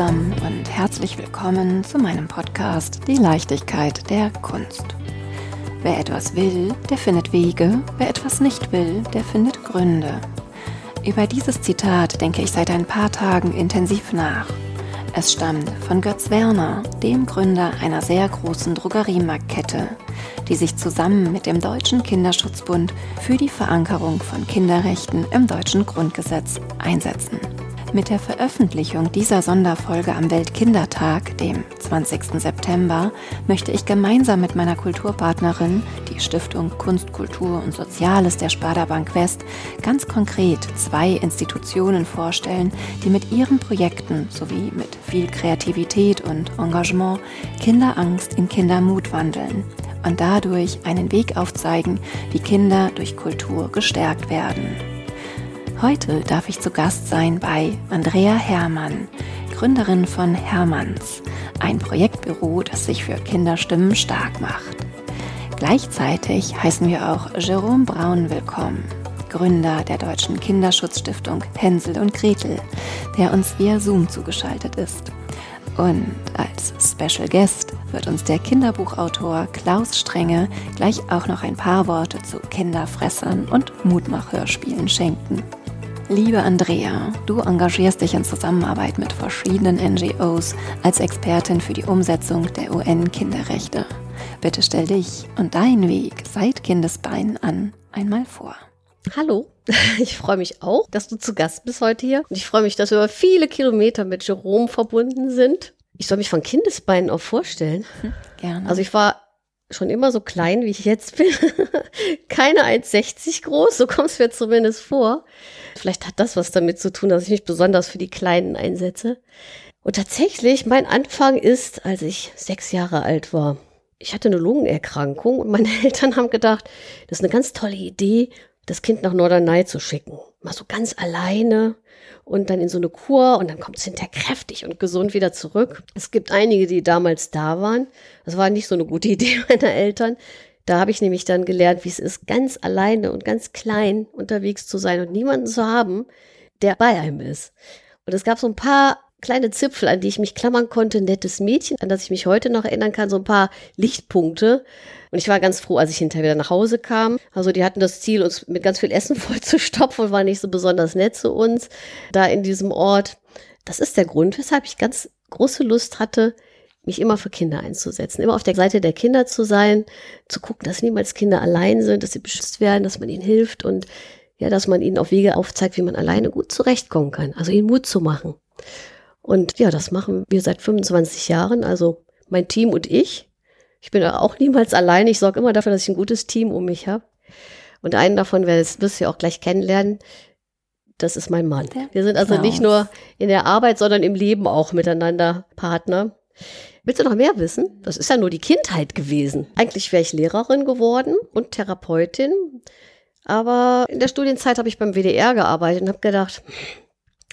zusammen und herzlich willkommen zu meinem Podcast Die Leichtigkeit der Kunst. Wer etwas will, der findet Wege, wer etwas nicht will, der findet Gründe. Über dieses Zitat denke ich seit ein paar Tagen intensiv nach. Es stammt von Götz Werner, dem Gründer einer sehr großen Drogeriemarktkette, die sich zusammen mit dem Deutschen Kinderschutzbund für die Verankerung von Kinderrechten im deutschen Grundgesetz einsetzen. Mit der Veröffentlichung dieser Sonderfolge am Weltkindertag, dem 20. September, möchte ich gemeinsam mit meiner Kulturpartnerin, die Stiftung Kunst, Kultur und Soziales der Sparda Bank West, ganz konkret zwei Institutionen vorstellen, die mit ihren Projekten sowie mit viel Kreativität und Engagement Kinderangst in Kindermut wandeln und dadurch einen Weg aufzeigen, wie Kinder durch Kultur gestärkt werden. Heute darf ich zu Gast sein bei Andrea Hermann, Gründerin von Hermanns, ein Projektbüro, das sich für Kinderstimmen stark macht. Gleichzeitig heißen wir auch Jerome Braun willkommen, Gründer der deutschen Kinderschutzstiftung Hänsel und Gretel, der uns via Zoom zugeschaltet ist. Und als Special Guest wird uns der Kinderbuchautor Klaus Strenge gleich auch noch ein paar Worte zu Kinderfressern und Mutmachhörspielen schenken. Liebe Andrea, du engagierst dich in Zusammenarbeit mit verschiedenen NGOs als Expertin für die Umsetzung der UN-Kinderrechte. Bitte stell dich und deinen Weg seit Kindesbeinen an einmal vor. Hallo, ich freue mich auch, dass du zu Gast bist heute hier. Und ich freue mich, dass wir über viele Kilometer mit Jerome verbunden sind. Ich soll mich von Kindesbeinen auch vorstellen. Hm, gerne. Also ich war schon immer so klein, wie ich jetzt bin. Keine 1,60 groß, so kommt es mir zumindest vor. Vielleicht hat das was damit zu tun, dass ich mich besonders für die Kleinen einsetze. Und tatsächlich, mein Anfang ist, als ich sechs Jahre alt war. Ich hatte eine Lungenerkrankung und meine Eltern haben gedacht, das ist eine ganz tolle Idee, das Kind nach Norderney zu schicken. Mal so ganz alleine und dann in so eine Kur und dann kommt es hinterher kräftig und gesund wieder zurück. Es gibt einige, die damals da waren. Das war nicht so eine gute Idee meiner Eltern. Da habe ich nämlich dann gelernt, wie es ist, ganz alleine und ganz klein unterwegs zu sein und niemanden zu haben, der bei einem ist. Und es gab so ein paar kleine Zipfel, an die ich mich klammern konnte, nettes Mädchen, an das ich mich heute noch erinnern kann, so ein paar Lichtpunkte. Und ich war ganz froh, als ich hinterher wieder nach Hause kam. Also die hatten das Ziel, uns mit ganz viel Essen voll zu stopfen und waren nicht so besonders nett zu uns da in diesem Ort. Das ist der Grund, weshalb ich ganz große Lust hatte, mich immer für Kinder einzusetzen, immer auf der Seite der Kinder zu sein, zu gucken, dass niemals Kinder allein sind, dass sie beschützt werden, dass man ihnen hilft und ja, dass man ihnen auf Wege aufzeigt, wie man alleine gut zurechtkommen kann, also ihnen Mut zu machen. Und ja, das machen wir seit 25 Jahren, also mein Team und ich. Ich bin auch niemals allein. Ich sorge immer dafür, dass ich ein gutes Team um mich habe. Und einen davon wirst du auch gleich kennenlernen. Das ist mein Mann. Wir sind also nicht nur in der Arbeit, sondern im Leben auch miteinander Partner. Willst du noch mehr wissen? Das ist ja nur die Kindheit gewesen. Eigentlich wäre ich Lehrerin geworden und Therapeutin. Aber in der Studienzeit habe ich beim WDR gearbeitet und habe gedacht,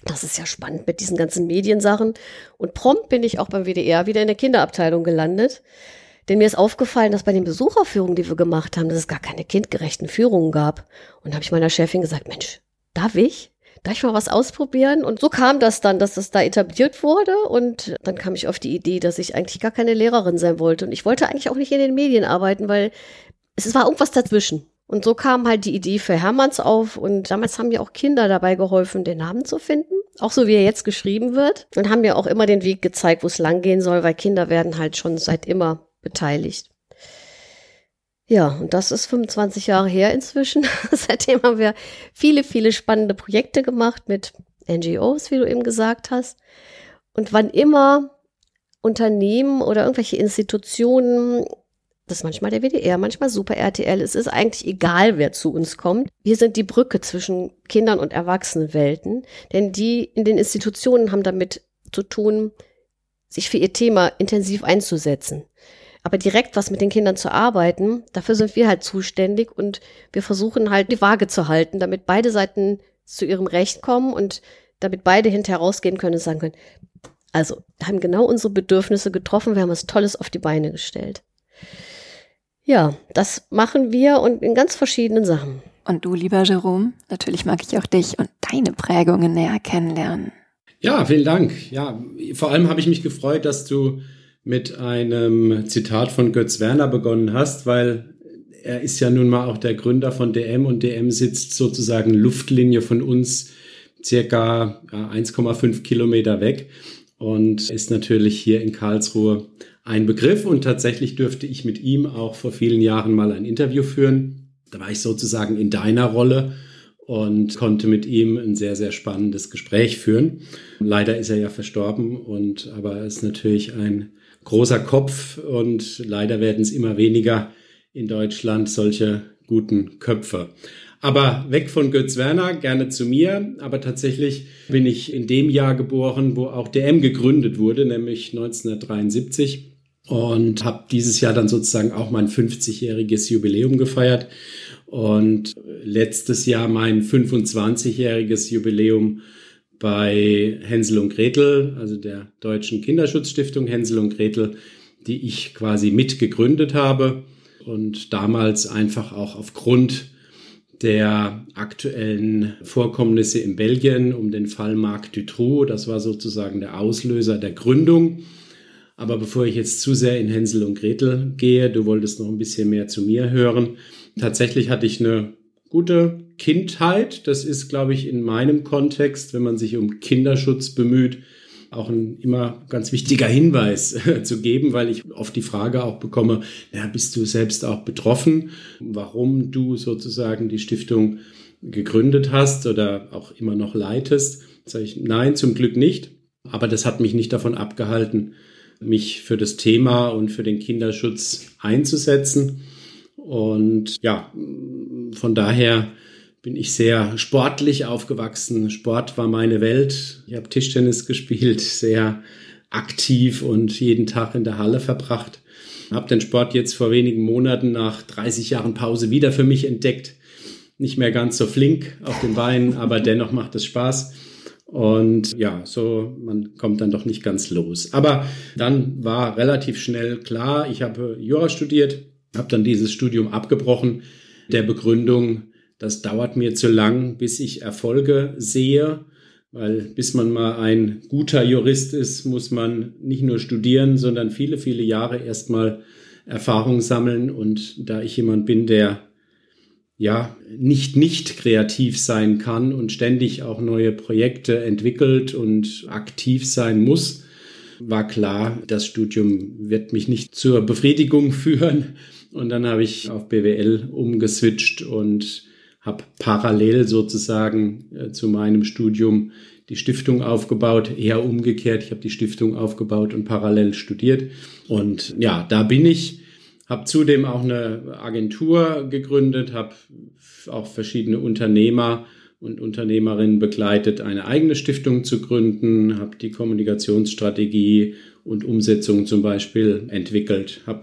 das ist ja spannend mit diesen ganzen Mediensachen. Und prompt bin ich auch beim WDR wieder in der Kinderabteilung gelandet. Denn mir ist aufgefallen, dass bei den Besucherführungen, die wir gemacht haben, dass es gar keine kindgerechten Führungen gab. Und habe ich meiner Chefin gesagt, Mensch, darf ich? darf ich mal was ausprobieren? Und so kam das dann, dass das da etabliert wurde. Und dann kam ich auf die Idee, dass ich eigentlich gar keine Lehrerin sein wollte. Und ich wollte eigentlich auch nicht in den Medien arbeiten, weil es war irgendwas dazwischen. Und so kam halt die Idee für Hermanns auf. Und damals haben mir auch Kinder dabei geholfen, den Namen zu finden. Auch so wie er jetzt geschrieben wird. Und haben mir auch immer den Weg gezeigt, wo es langgehen soll, weil Kinder werden halt schon seit immer beteiligt. Ja, und das ist 25 Jahre her inzwischen. Seitdem haben wir viele, viele spannende Projekte gemacht mit NGOs, wie du eben gesagt hast. Und wann immer Unternehmen oder irgendwelche Institutionen, das ist manchmal der WDR, manchmal Super RTL, es ist eigentlich egal, wer zu uns kommt. Wir sind die Brücke zwischen Kindern und Erwachsenenwelten, denn die in den Institutionen haben damit zu tun, sich für ihr Thema intensiv einzusetzen. Aber direkt was mit den Kindern zu arbeiten, dafür sind wir halt zuständig und wir versuchen halt die Waage zu halten, damit beide Seiten zu ihrem Recht kommen und damit beide hinterher rausgehen können und sagen können, also, haben genau unsere Bedürfnisse getroffen, wir haben was Tolles auf die Beine gestellt. Ja, das machen wir und in ganz verschiedenen Sachen. Und du, lieber Jerome, natürlich mag ich auch dich und deine Prägungen näher kennenlernen. Ja, vielen Dank. Ja, vor allem habe ich mich gefreut, dass du mit einem Zitat von Götz Werner begonnen hast, weil er ist ja nun mal auch der Gründer von DM und DM sitzt sozusagen Luftlinie von uns circa 1,5 Kilometer weg und ist natürlich hier in Karlsruhe ein Begriff und tatsächlich dürfte ich mit ihm auch vor vielen Jahren mal ein Interview führen. Da war ich sozusagen in deiner Rolle und konnte mit ihm ein sehr, sehr spannendes Gespräch führen. Leider ist er ja verstorben und aber er ist natürlich ein großer Kopf und leider werden es immer weniger in Deutschland solche guten Köpfe. Aber weg von Götz Werner, gerne zu mir. Aber tatsächlich bin ich in dem Jahr geboren, wo auch DM gegründet wurde, nämlich 1973. Und habe dieses Jahr dann sozusagen auch mein 50-jähriges Jubiläum gefeiert. Und letztes Jahr mein 25-jähriges Jubiläum bei Hänsel und Gretel, also der Deutschen Kinderschutzstiftung Hänsel und Gretel, die ich quasi mitgegründet habe und damals einfach auch aufgrund der aktuellen Vorkommnisse in Belgien um den Fall Marc Dutroux. Das war sozusagen der Auslöser der Gründung. Aber bevor ich jetzt zu sehr in Hänsel und Gretel gehe, du wolltest noch ein bisschen mehr zu mir hören. Tatsächlich hatte ich eine gute Kindheit. Das ist, glaube ich, in meinem Kontext, wenn man sich um Kinderschutz bemüht, auch ein immer ganz wichtiger Hinweis äh, zu geben, weil ich oft die Frage auch bekomme, ja, bist du selbst auch betroffen, warum du sozusagen die Stiftung gegründet hast oder auch immer noch leitest? Sage ich, nein, zum Glück nicht. Aber das hat mich nicht davon abgehalten, mich für das Thema und für den Kinderschutz einzusetzen. Und ja, von daher bin ich sehr sportlich aufgewachsen. Sport war meine Welt. Ich habe Tischtennis gespielt, sehr aktiv und jeden Tag in der Halle verbracht. Habe den Sport jetzt vor wenigen Monaten nach 30 Jahren Pause wieder für mich entdeckt. Nicht mehr ganz so flink auf den Beinen, aber dennoch macht es Spaß. Und ja, so, man kommt dann doch nicht ganz los. Aber dann war relativ schnell klar, ich habe Jura studiert, habe dann dieses Studium abgebrochen, der Begründung, das dauert mir zu lang, bis ich Erfolge sehe, weil bis man mal ein guter Jurist ist, muss man nicht nur studieren, sondern viele, viele Jahre erstmal Erfahrung sammeln. Und da ich jemand bin, der ja nicht nicht kreativ sein kann und ständig auch neue Projekte entwickelt und aktiv sein muss, war klar, das Studium wird mich nicht zur Befriedigung führen. Und dann habe ich auf BWL umgeswitcht und habe parallel sozusagen äh, zu meinem Studium die Stiftung aufgebaut, eher umgekehrt. Ich habe die Stiftung aufgebaut und parallel studiert. Und ja, da bin ich. Habe zudem auch eine Agentur gegründet, habe auch verschiedene Unternehmer und Unternehmerinnen begleitet, eine eigene Stiftung zu gründen, habe die Kommunikationsstrategie und Umsetzung zum Beispiel entwickelt, habe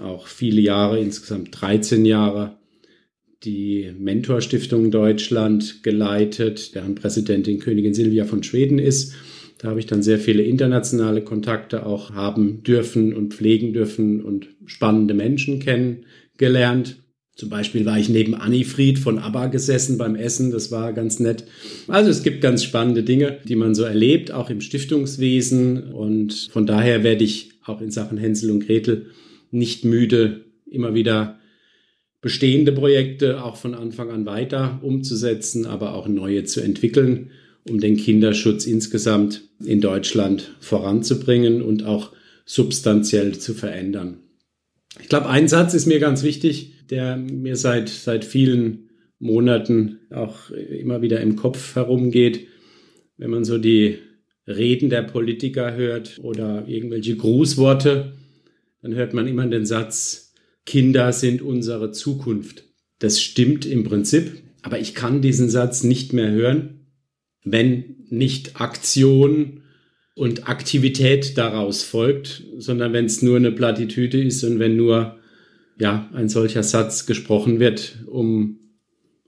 auch viele Jahre, insgesamt 13 Jahre die Mentorstiftung Deutschland geleitet, deren Präsidentin Königin Silvia von Schweden ist. Da habe ich dann sehr viele internationale Kontakte auch haben dürfen und pflegen dürfen und spannende Menschen kennengelernt. Zum Beispiel war ich neben Anni Fried von ABBA gesessen beim Essen. Das war ganz nett. Also es gibt ganz spannende Dinge, die man so erlebt, auch im Stiftungswesen. Und von daher werde ich auch in Sachen Hänsel und Gretel nicht müde, immer wieder bestehende Projekte auch von Anfang an weiter umzusetzen, aber auch neue zu entwickeln, um den Kinderschutz insgesamt in Deutschland voranzubringen und auch substanziell zu verändern. Ich glaube, ein Satz ist mir ganz wichtig, der mir seit, seit vielen Monaten auch immer wieder im Kopf herumgeht. Wenn man so die Reden der Politiker hört oder irgendwelche Grußworte, dann hört man immer den Satz, Kinder sind unsere Zukunft. Das stimmt im Prinzip, aber ich kann diesen Satz nicht mehr hören, wenn nicht Aktion und Aktivität daraus folgt, sondern wenn es nur eine Plattitüde ist und wenn nur ja, ein solcher Satz gesprochen wird, um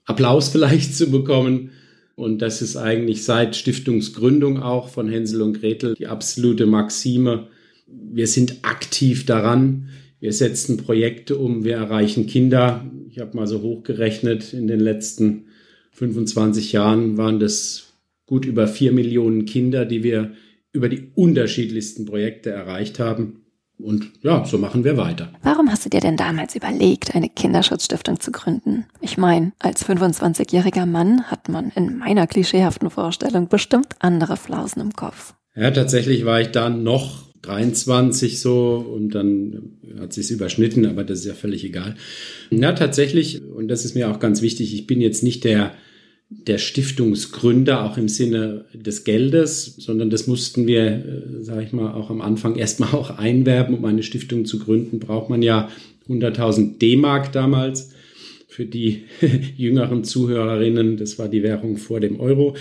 Applaus vielleicht zu bekommen. Und das ist eigentlich seit Stiftungsgründung auch von Hänsel und Gretel die absolute Maxime. Wir sind aktiv daran, wir setzen Projekte um, wir erreichen Kinder. Ich habe mal so hochgerechnet, in den letzten 25 Jahren waren das gut über vier Millionen Kinder, die wir über die unterschiedlichsten Projekte erreicht haben. Und ja, so machen wir weiter. Warum hast du dir denn damals überlegt, eine Kinderschutzstiftung zu gründen? Ich meine, als 25-jähriger Mann hat man in meiner klischeehaften Vorstellung bestimmt andere Flausen im Kopf. Ja, tatsächlich war ich da noch 23 so und dann hat sich überschnitten, aber das ist ja völlig egal. Na, tatsächlich, und das ist mir auch ganz wichtig, ich bin jetzt nicht der der Stiftungsgründer auch im Sinne des Geldes, sondern das mussten wir, äh, sage ich mal, auch am Anfang erstmal auch einwerben. Um eine Stiftung zu gründen, braucht man ja 100.000 D-Mark damals. Für die jüngeren Zuhörerinnen, das war die Währung vor dem Euro.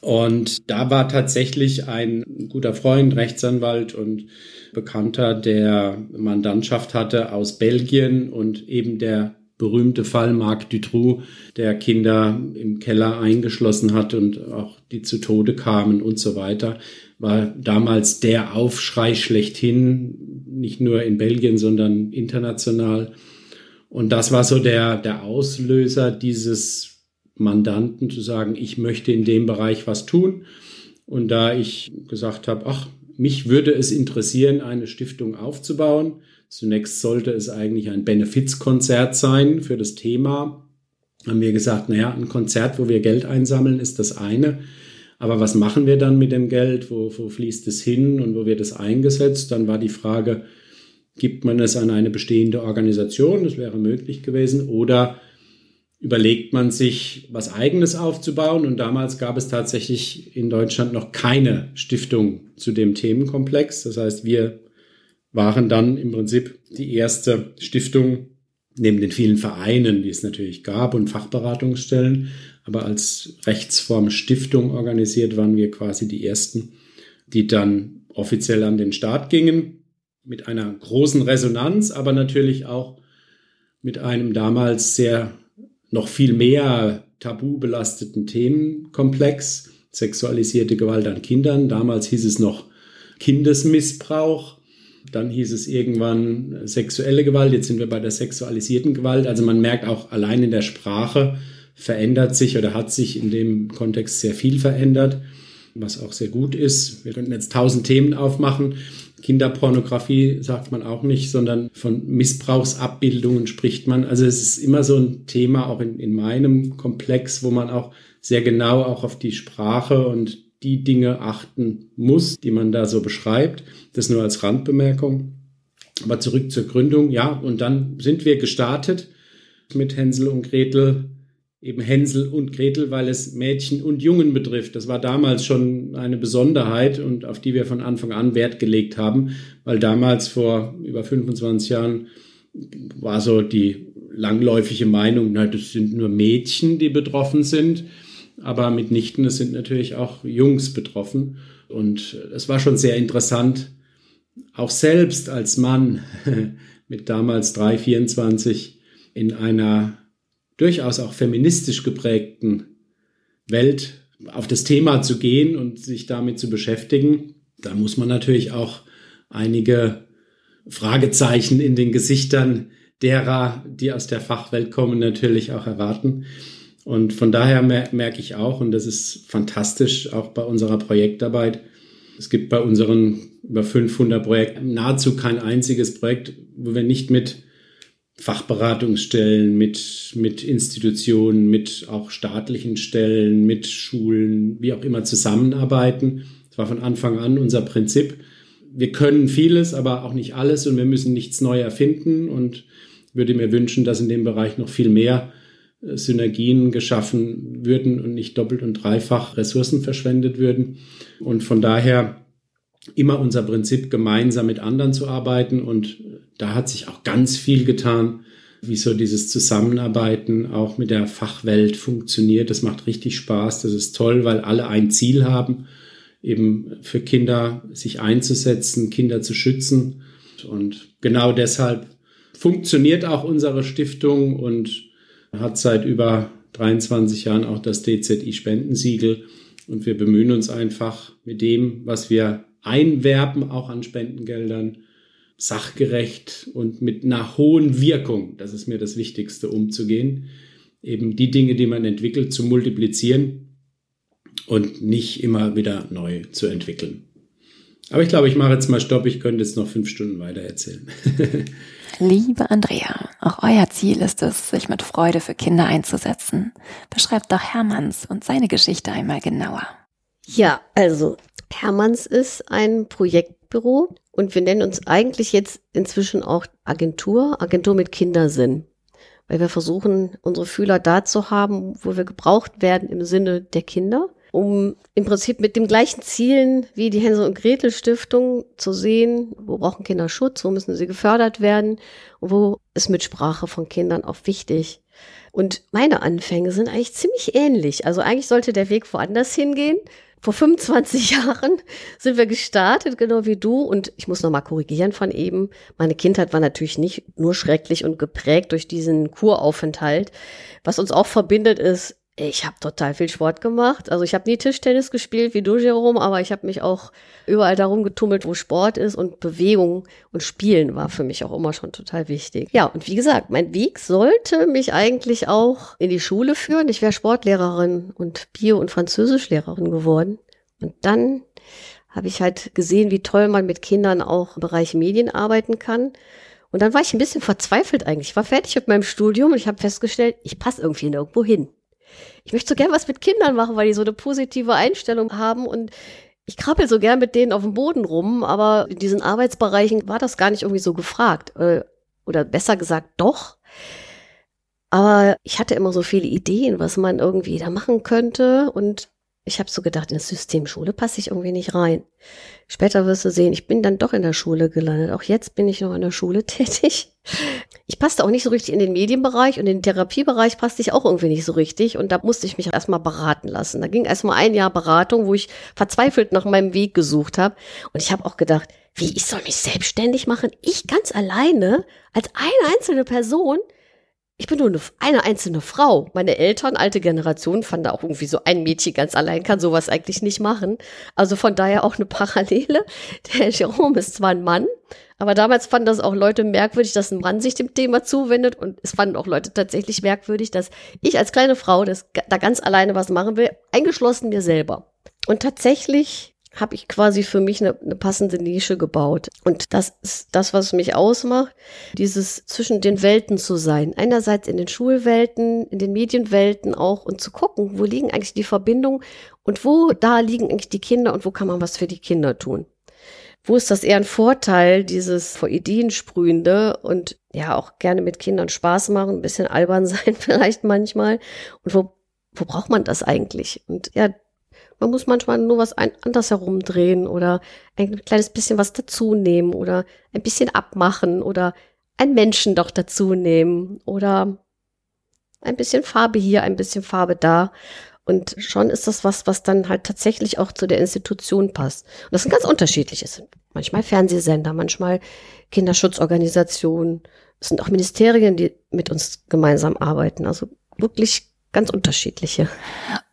Und da war tatsächlich ein guter Freund, Rechtsanwalt und Bekannter, der Mandantschaft hatte aus Belgien und eben der berühmte Fall Marc Dutroux, der Kinder im Keller eingeschlossen hat und auch die zu Tode kamen und so weiter, war damals der Aufschrei schlechthin, nicht nur in Belgien, sondern international. Und das war so der, der Auslöser dieses Mandanten zu sagen, ich möchte in dem Bereich was tun. Und da ich gesagt habe, ach, mich würde es interessieren, eine Stiftung aufzubauen, Zunächst sollte es eigentlich ein Benefizkonzert sein für das Thema. Haben wir gesagt, naja, ein Konzert, wo wir Geld einsammeln, ist das eine. Aber was machen wir dann mit dem Geld? Wo, wo fließt es hin und wo wird es eingesetzt? Dann war die Frage, gibt man es an eine bestehende Organisation? Das wäre möglich gewesen. Oder überlegt man sich, was eigenes aufzubauen? Und damals gab es tatsächlich in Deutschland noch keine Stiftung zu dem Themenkomplex. Das heißt, wir waren dann im Prinzip die erste Stiftung neben den vielen Vereinen, die es natürlich gab und Fachberatungsstellen, aber als Rechtsform Stiftung organisiert waren wir quasi die ersten, die dann offiziell an den Start gingen mit einer großen Resonanz, aber natürlich auch mit einem damals sehr noch viel mehr tabu belasteten Themenkomplex, sexualisierte Gewalt an Kindern. Damals hieß es noch Kindesmissbrauch. Dann hieß es irgendwann sexuelle Gewalt. Jetzt sind wir bei der sexualisierten Gewalt. Also man merkt auch allein in der Sprache verändert sich oder hat sich in dem Kontext sehr viel verändert, was auch sehr gut ist. Wir könnten jetzt tausend Themen aufmachen. Kinderpornografie sagt man auch nicht, sondern von Missbrauchsabbildungen spricht man. Also es ist immer so ein Thema auch in, in meinem Komplex, wo man auch sehr genau auch auf die Sprache und die Dinge achten muss, die man da so beschreibt. Das nur als Randbemerkung. Aber zurück zur Gründung, ja, und dann sind wir gestartet mit Hänsel und Gretel, eben Hänsel und Gretel, weil es Mädchen und Jungen betrifft. Das war damals schon eine Besonderheit und auf die wir von Anfang an Wert gelegt haben, weil damals vor über 25 Jahren war so die langläufige Meinung, na, das sind nur Mädchen, die betroffen sind aber mitnichten, es sind natürlich auch Jungs betroffen. Und es war schon sehr interessant, auch selbst als Mann mit damals 3,24 in einer durchaus auch feministisch geprägten Welt auf das Thema zu gehen und sich damit zu beschäftigen. Da muss man natürlich auch einige Fragezeichen in den Gesichtern derer, die aus der Fachwelt kommen, natürlich auch erwarten. Und von daher merke ich auch, und das ist fantastisch, auch bei unserer Projektarbeit, es gibt bei unseren über 500 Projekten nahezu kein einziges Projekt, wo wir nicht mit Fachberatungsstellen, mit, mit Institutionen, mit auch staatlichen Stellen, mit Schulen, wie auch immer zusammenarbeiten. Das war von Anfang an unser Prinzip. Wir können vieles, aber auch nicht alles und wir müssen nichts neu erfinden und würde mir wünschen, dass in dem Bereich noch viel mehr Synergien geschaffen würden und nicht doppelt und dreifach Ressourcen verschwendet würden. Und von daher immer unser Prinzip, gemeinsam mit anderen zu arbeiten. Und da hat sich auch ganz viel getan, wie so dieses Zusammenarbeiten auch mit der Fachwelt funktioniert. Das macht richtig Spaß. Das ist toll, weil alle ein Ziel haben, eben für Kinder sich einzusetzen, Kinder zu schützen. Und genau deshalb funktioniert auch unsere Stiftung und hat seit über 23 Jahren auch das DZI-Spendensiegel und wir bemühen uns einfach mit dem, was wir einwerben, auch an Spendengeldern, sachgerecht und mit einer hohen Wirkung, das ist mir das Wichtigste, umzugehen. Eben die Dinge, die man entwickelt, zu multiplizieren und nicht immer wieder neu zu entwickeln. Aber ich glaube, ich mache jetzt mal Stopp. Ich könnte jetzt noch fünf Stunden weiter erzählen. Liebe Andrea, auch euer Ziel ist es, sich mit Freude für Kinder einzusetzen. Beschreibt doch Hermanns und seine Geschichte einmal genauer. Ja, also Hermanns ist ein Projektbüro und wir nennen uns eigentlich jetzt inzwischen auch Agentur, Agentur mit Kindersinn. Weil wir versuchen, unsere Fühler da zu haben, wo wir gebraucht werden im Sinne der Kinder um im Prinzip mit dem gleichen Zielen wie die Hänsel und Gretel Stiftung zu sehen, wo brauchen Kinder Schutz, wo müssen sie gefördert werden und wo ist Mitsprache von Kindern auch wichtig. Und meine Anfänge sind eigentlich ziemlich ähnlich. Also eigentlich sollte der Weg woanders hingehen. Vor 25 Jahren sind wir gestartet, genau wie du. Und ich muss nochmal korrigieren von eben. Meine Kindheit war natürlich nicht nur schrecklich und geprägt durch diesen Kuraufenthalt. Was uns auch verbindet, ist ich habe total viel Sport gemacht. Also ich habe nie Tischtennis gespielt wie du, Jerome, aber ich habe mich auch überall darum getummelt, wo Sport ist und Bewegung und Spielen war für mich auch immer schon total wichtig. Ja, und wie gesagt, mein Weg sollte mich eigentlich auch in die Schule führen. Ich wäre Sportlehrerin und Bio- und Französischlehrerin geworden. Und dann habe ich halt gesehen, wie toll man mit Kindern auch im Bereich Medien arbeiten kann. Und dann war ich ein bisschen verzweifelt eigentlich. Ich war fertig mit meinem Studium und ich habe festgestellt, ich passe irgendwie nirgendwo hin ich möchte so gern was mit Kindern machen, weil die so eine positive Einstellung haben und ich krabbel so gern mit denen auf dem Boden rum, aber in diesen Arbeitsbereichen war das gar nicht irgendwie so gefragt. Äh, oder besser gesagt, doch. Aber ich hatte immer so viele Ideen, was man irgendwie da machen könnte. Und ich habe so gedacht, in das System Schule passe ich irgendwie nicht rein. Später wirst du sehen, ich bin dann doch in der Schule gelandet. Auch jetzt bin ich noch in der Schule tätig. Ich passte auch nicht so richtig in den Medienbereich und in den Therapiebereich passte ich auch irgendwie nicht so richtig. Und da musste ich mich erstmal beraten lassen. Da ging erstmal ein Jahr Beratung, wo ich verzweifelt nach meinem Weg gesucht habe. Und ich habe auch gedacht, wie, ich soll mich selbstständig machen? Ich ganz alleine, als eine einzelne Person? ich bin nur eine, eine, einzelne Frau. Meine Eltern, alte Generation, fanden auch irgendwie so, ein Mädchen ganz allein kann sowas eigentlich nicht machen. Also von daher auch eine Parallele. Der Jerome ist zwar ein Mann, aber damals fanden das auch Leute merkwürdig, dass ein Mann sich dem Thema zuwendet. Und es fanden auch Leute tatsächlich merkwürdig, dass ich als kleine Frau das, da ganz alleine was machen will, eingeschlossen mir selber. Und tatsächlich habe ich quasi für mich eine, eine, passende Nische gebaut. Und das ist das, was mich ausmacht, dieses zwischen den Welten zu sein. Einerseits in den Schulwelten, in den Medienwelten auch und zu gucken, wo liegen eigentlich die Verbindungen und wo da liegen eigentlich die Kinder und wo kann man was für die Kinder tun. Wo ist das eher ein Vorteil, dieses vor Ideen sprühende und ja auch gerne mit Kindern Spaß machen, ein bisschen albern sein vielleicht manchmal. Und wo, wo braucht man das eigentlich? Und ja, man muss manchmal nur was anders herumdrehen oder ein kleines bisschen was dazu nehmen oder ein bisschen abmachen oder einen Menschen doch dazu nehmen oder ein bisschen Farbe hier, ein bisschen Farbe da. Und schon ist das was, was dann halt tatsächlich auch zu der Institution passt. Und das sind ganz unterschiedliche. Manchmal Fernsehsender, manchmal Kinderschutzorganisationen. Es sind auch Ministerien, die mit uns gemeinsam arbeiten. Also wirklich ganz unterschiedliche.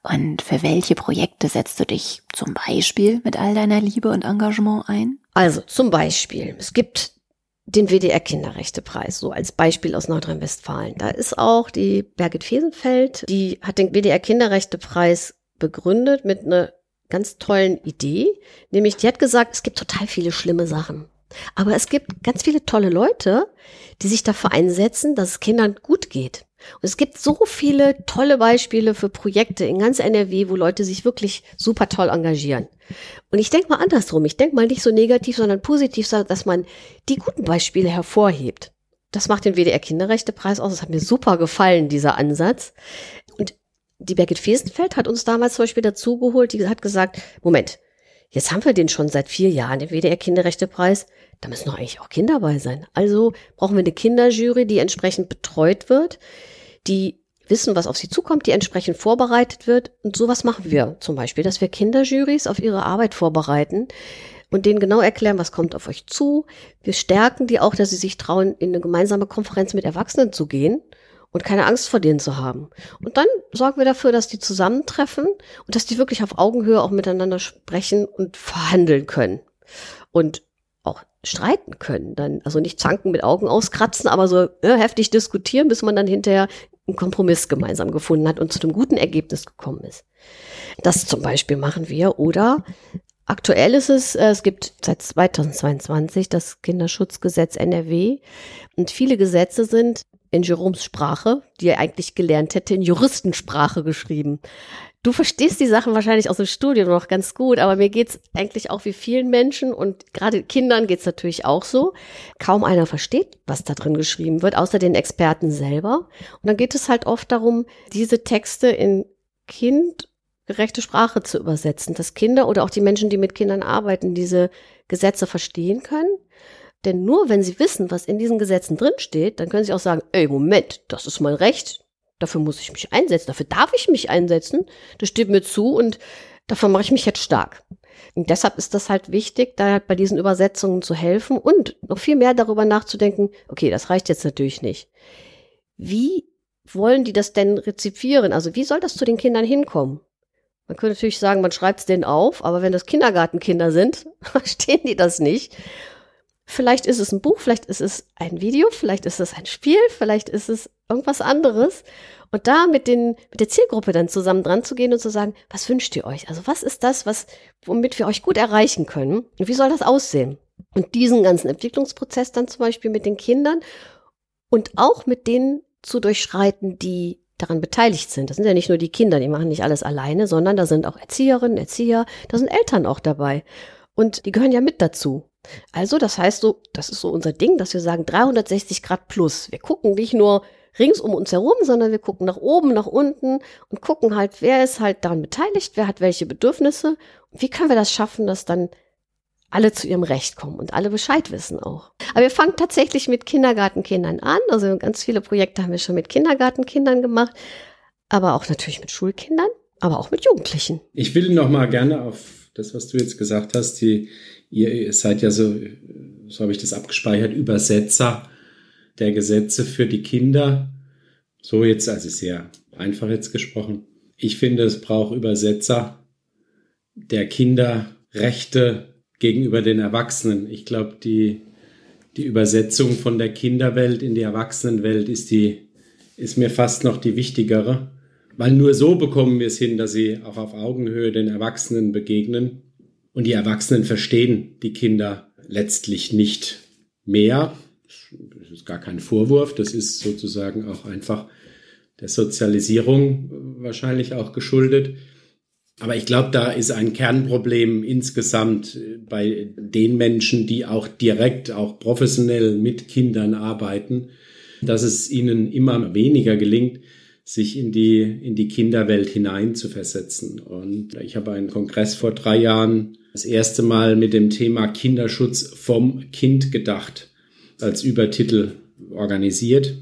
Und für welche Projekte setzt du dich zum Beispiel mit all deiner Liebe und Engagement ein? Also zum Beispiel, es gibt den WDR Kinderrechtepreis, so als Beispiel aus Nordrhein-Westfalen. Da ist auch die Birgit Fesenfeld, die hat den WDR Kinderrechtepreis begründet mit einer ganz tollen Idee, nämlich die hat gesagt, es gibt total viele schlimme Sachen. Aber es gibt ganz viele tolle Leute, die sich dafür einsetzen, dass es Kindern gut geht. Und es gibt so viele tolle Beispiele für Projekte in ganz NRW, wo Leute sich wirklich super toll engagieren. Und ich denke mal andersrum. Ich denke mal nicht so negativ, sondern positiv, dass man die guten Beispiele hervorhebt. Das macht den WDR Kinderrechtepreis aus. Das hat mir super gefallen, dieser Ansatz. Und die Birgit Fesenfeld hat uns damals zum Beispiel dazugeholt, die hat gesagt, Moment, jetzt haben wir den schon seit vier Jahren, den WDR Kinderrechtepreis. Da müssen doch eigentlich auch Kinder bei sein. Also brauchen wir eine Kinderjury, die entsprechend betreut wird, die wissen, was auf sie zukommt, die entsprechend vorbereitet wird. Und sowas machen wir zum Beispiel, dass wir Kinderjuries auf ihre Arbeit vorbereiten und denen genau erklären, was kommt auf euch zu. Wir stärken die auch, dass sie sich trauen, in eine gemeinsame Konferenz mit Erwachsenen zu gehen und keine Angst vor denen zu haben. Und dann sorgen wir dafür, dass die zusammentreffen und dass die wirklich auf Augenhöhe auch miteinander sprechen und verhandeln können. Und auch streiten können. Dann, also nicht zanken mit Augen auskratzen, aber so ja, heftig diskutieren, bis man dann hinterher einen Kompromiss gemeinsam gefunden hat und zu einem guten Ergebnis gekommen ist. Das zum Beispiel machen wir. Oder aktuell ist es, äh, es gibt seit 2022 das Kinderschutzgesetz NRW und viele Gesetze sind in Jeroms Sprache, die er eigentlich gelernt hätte, in Juristensprache geschrieben. Du verstehst die Sachen wahrscheinlich aus dem Studium noch ganz gut, aber mir geht's eigentlich auch wie vielen Menschen und gerade Kindern geht's natürlich auch so. Kaum einer versteht, was da drin geschrieben wird, außer den Experten selber. Und dann geht es halt oft darum, diese Texte in kindgerechte Sprache zu übersetzen, dass Kinder oder auch die Menschen, die mit Kindern arbeiten, diese Gesetze verstehen können. Denn nur wenn sie wissen, was in diesen Gesetzen drinsteht, dann können sie auch sagen, ey, Moment, das ist mein Recht, Dafür muss ich mich einsetzen, dafür darf ich mich einsetzen. Das steht mir zu und dafür mache ich mich jetzt stark. Und deshalb ist das halt wichtig, da halt bei diesen Übersetzungen zu helfen und noch viel mehr darüber nachzudenken, okay, das reicht jetzt natürlich nicht. Wie wollen die das denn rezipieren? Also wie soll das zu den Kindern hinkommen? Man könnte natürlich sagen, man schreibt es denen auf, aber wenn das Kindergartenkinder sind, verstehen die das nicht. Vielleicht ist es ein Buch, vielleicht ist es ein Video, vielleicht ist es ein Spiel, vielleicht ist es irgendwas anderes. Und da mit, den, mit der Zielgruppe dann zusammen dran zu gehen und zu sagen, was wünscht ihr euch? Also was ist das, was, womit wir euch gut erreichen können? Und wie soll das aussehen? Und diesen ganzen Entwicklungsprozess dann zum Beispiel mit den Kindern und auch mit denen zu durchschreiten, die daran beteiligt sind. Das sind ja nicht nur die Kinder, die machen nicht alles alleine, sondern da sind auch Erzieherinnen, Erzieher, da sind Eltern auch dabei. Und die gehören ja mit dazu. Also, das heißt so, das ist so unser Ding, dass wir sagen 360 Grad plus. Wir gucken nicht nur rings um uns herum, sondern wir gucken nach oben, nach unten und gucken halt, wer ist halt daran beteiligt, wer hat welche Bedürfnisse und wie können wir das schaffen, dass dann alle zu ihrem Recht kommen und alle Bescheid wissen auch. Aber wir fangen tatsächlich mit Kindergartenkindern an. Also ganz viele Projekte haben wir schon mit Kindergartenkindern gemacht, aber auch natürlich mit Schulkindern, aber auch mit Jugendlichen. Ich will noch mal gerne auf das, was du jetzt gesagt hast, die ihr seid ja so, so habe ich das abgespeichert, Übersetzer der Gesetze für die Kinder. So jetzt, also sehr einfach jetzt gesprochen. Ich finde, es braucht Übersetzer der Kinderrechte gegenüber den Erwachsenen. Ich glaube, die, die Übersetzung von der Kinderwelt in die Erwachsenenwelt ist die, ist mir fast noch die wichtigere. Weil nur so bekommen wir es hin, dass sie auch auf Augenhöhe den Erwachsenen begegnen und die Erwachsenen verstehen die Kinder letztlich nicht mehr. Das ist gar kein Vorwurf, das ist sozusagen auch einfach der Sozialisierung wahrscheinlich auch geschuldet. Aber ich glaube, da ist ein Kernproblem insgesamt bei den Menschen, die auch direkt, auch professionell mit Kindern arbeiten, dass es ihnen immer weniger gelingt, sich in die, in die Kinderwelt hinein zu versetzen. Und ich habe einen Kongress vor drei Jahren das erste Mal mit dem Thema Kinderschutz vom Kind gedacht als Übertitel organisiert.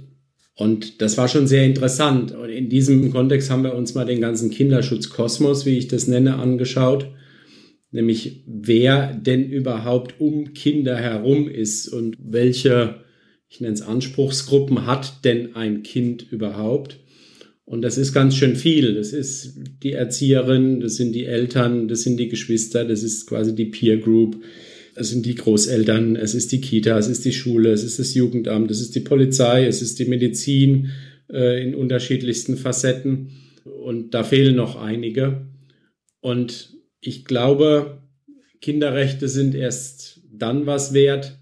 Und das war schon sehr interessant. Und in diesem Kontext haben wir uns mal den ganzen Kinderschutzkosmos, wie ich das nenne, angeschaut. Nämlich wer denn überhaupt um Kinder herum ist und welche, ich nenne es Anspruchsgruppen hat denn ein Kind überhaupt. Und das ist ganz schön viel. Das ist die Erzieherin, das sind die Eltern, das sind die Geschwister, das ist quasi die Peer Group, es sind die Großeltern, es ist die Kita, es ist die Schule, es ist das Jugendamt, es ist die Polizei, es ist die Medizin äh, in unterschiedlichsten Facetten. Und da fehlen noch einige. Und ich glaube, Kinderrechte sind erst dann was wert,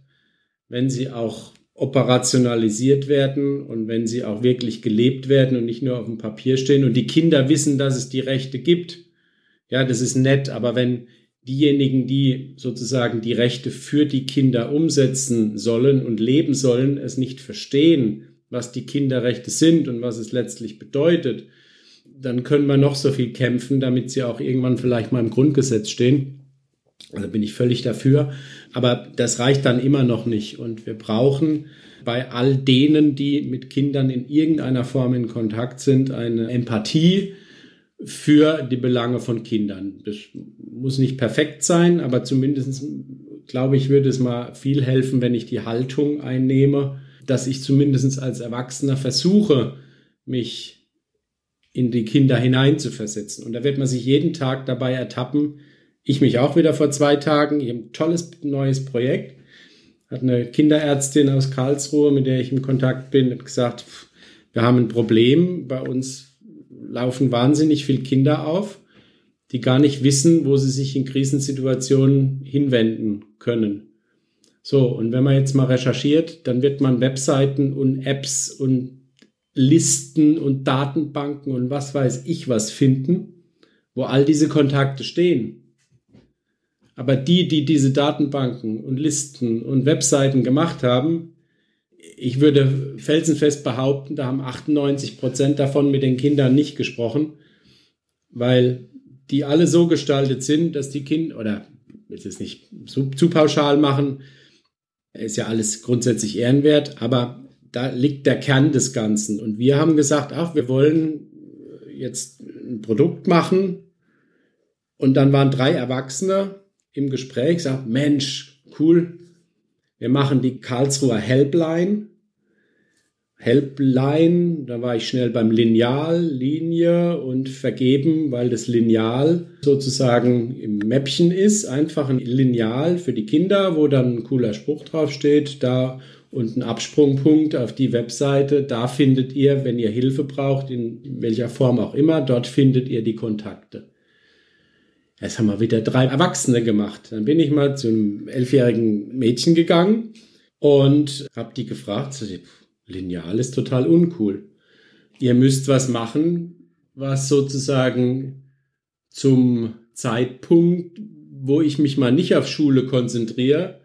wenn sie auch operationalisiert werden und wenn sie auch wirklich gelebt werden und nicht nur auf dem Papier stehen und die Kinder wissen, dass es die Rechte gibt. Ja, das ist nett, aber wenn diejenigen, die sozusagen die Rechte für die Kinder umsetzen sollen und leben sollen, es nicht verstehen, was die Kinderrechte sind und was es letztlich bedeutet, dann können wir noch so viel kämpfen, damit sie auch irgendwann vielleicht mal im Grundgesetz stehen. Also bin ich völlig dafür. Aber das reicht dann immer noch nicht. Und wir brauchen bei all denen, die mit Kindern in irgendeiner Form in Kontakt sind, eine Empathie für die Belange von Kindern. Das muss nicht perfekt sein, aber zumindest glaube ich, würde es mal viel helfen, wenn ich die Haltung einnehme, dass ich zumindest als Erwachsener versuche, mich in die Kinder hineinzuversetzen. Und da wird man sich jeden Tag dabei ertappen, ich mich auch wieder vor zwei Tagen. Ich habe ein tolles neues Projekt. Hat eine Kinderärztin aus Karlsruhe, mit der ich im Kontakt bin, hat gesagt, Wir haben ein Problem, bei uns laufen wahnsinnig viele Kinder auf, die gar nicht wissen, wo sie sich in Krisensituationen hinwenden können. So, und wenn man jetzt mal recherchiert, dann wird man Webseiten und Apps und Listen und Datenbanken und was weiß ich was finden, wo all diese Kontakte stehen. Aber die, die diese Datenbanken und Listen und Webseiten gemacht haben, ich würde felsenfest behaupten, da haben 98 Prozent davon mit den Kindern nicht gesprochen, weil die alle so gestaltet sind, dass die Kinder, oder will es nicht zu, zu pauschal machen, ist ja alles grundsätzlich ehrenwert, aber da liegt der Kern des Ganzen. Und wir haben gesagt, ach, wir wollen jetzt ein Produkt machen. Und dann waren drei Erwachsene im Gespräch, sagt, Mensch, cool, wir machen die Karlsruher Helpline. Helpline, da war ich schnell beim Lineal, Linie und vergeben, weil das Lineal sozusagen im Mäppchen ist, einfach ein Lineal für die Kinder, wo dann ein cooler Spruch draufsteht, da und ein Absprungpunkt auf die Webseite, da findet ihr, wenn ihr Hilfe braucht, in welcher Form auch immer, dort findet ihr die Kontakte. Jetzt haben wir wieder drei Erwachsene gemacht. Dann bin ich mal zu einem elfjährigen Mädchen gegangen und habe die gefragt, Lineal ist total uncool. Ihr müsst was machen, was sozusagen zum Zeitpunkt, wo ich mich mal nicht auf Schule konzentriere,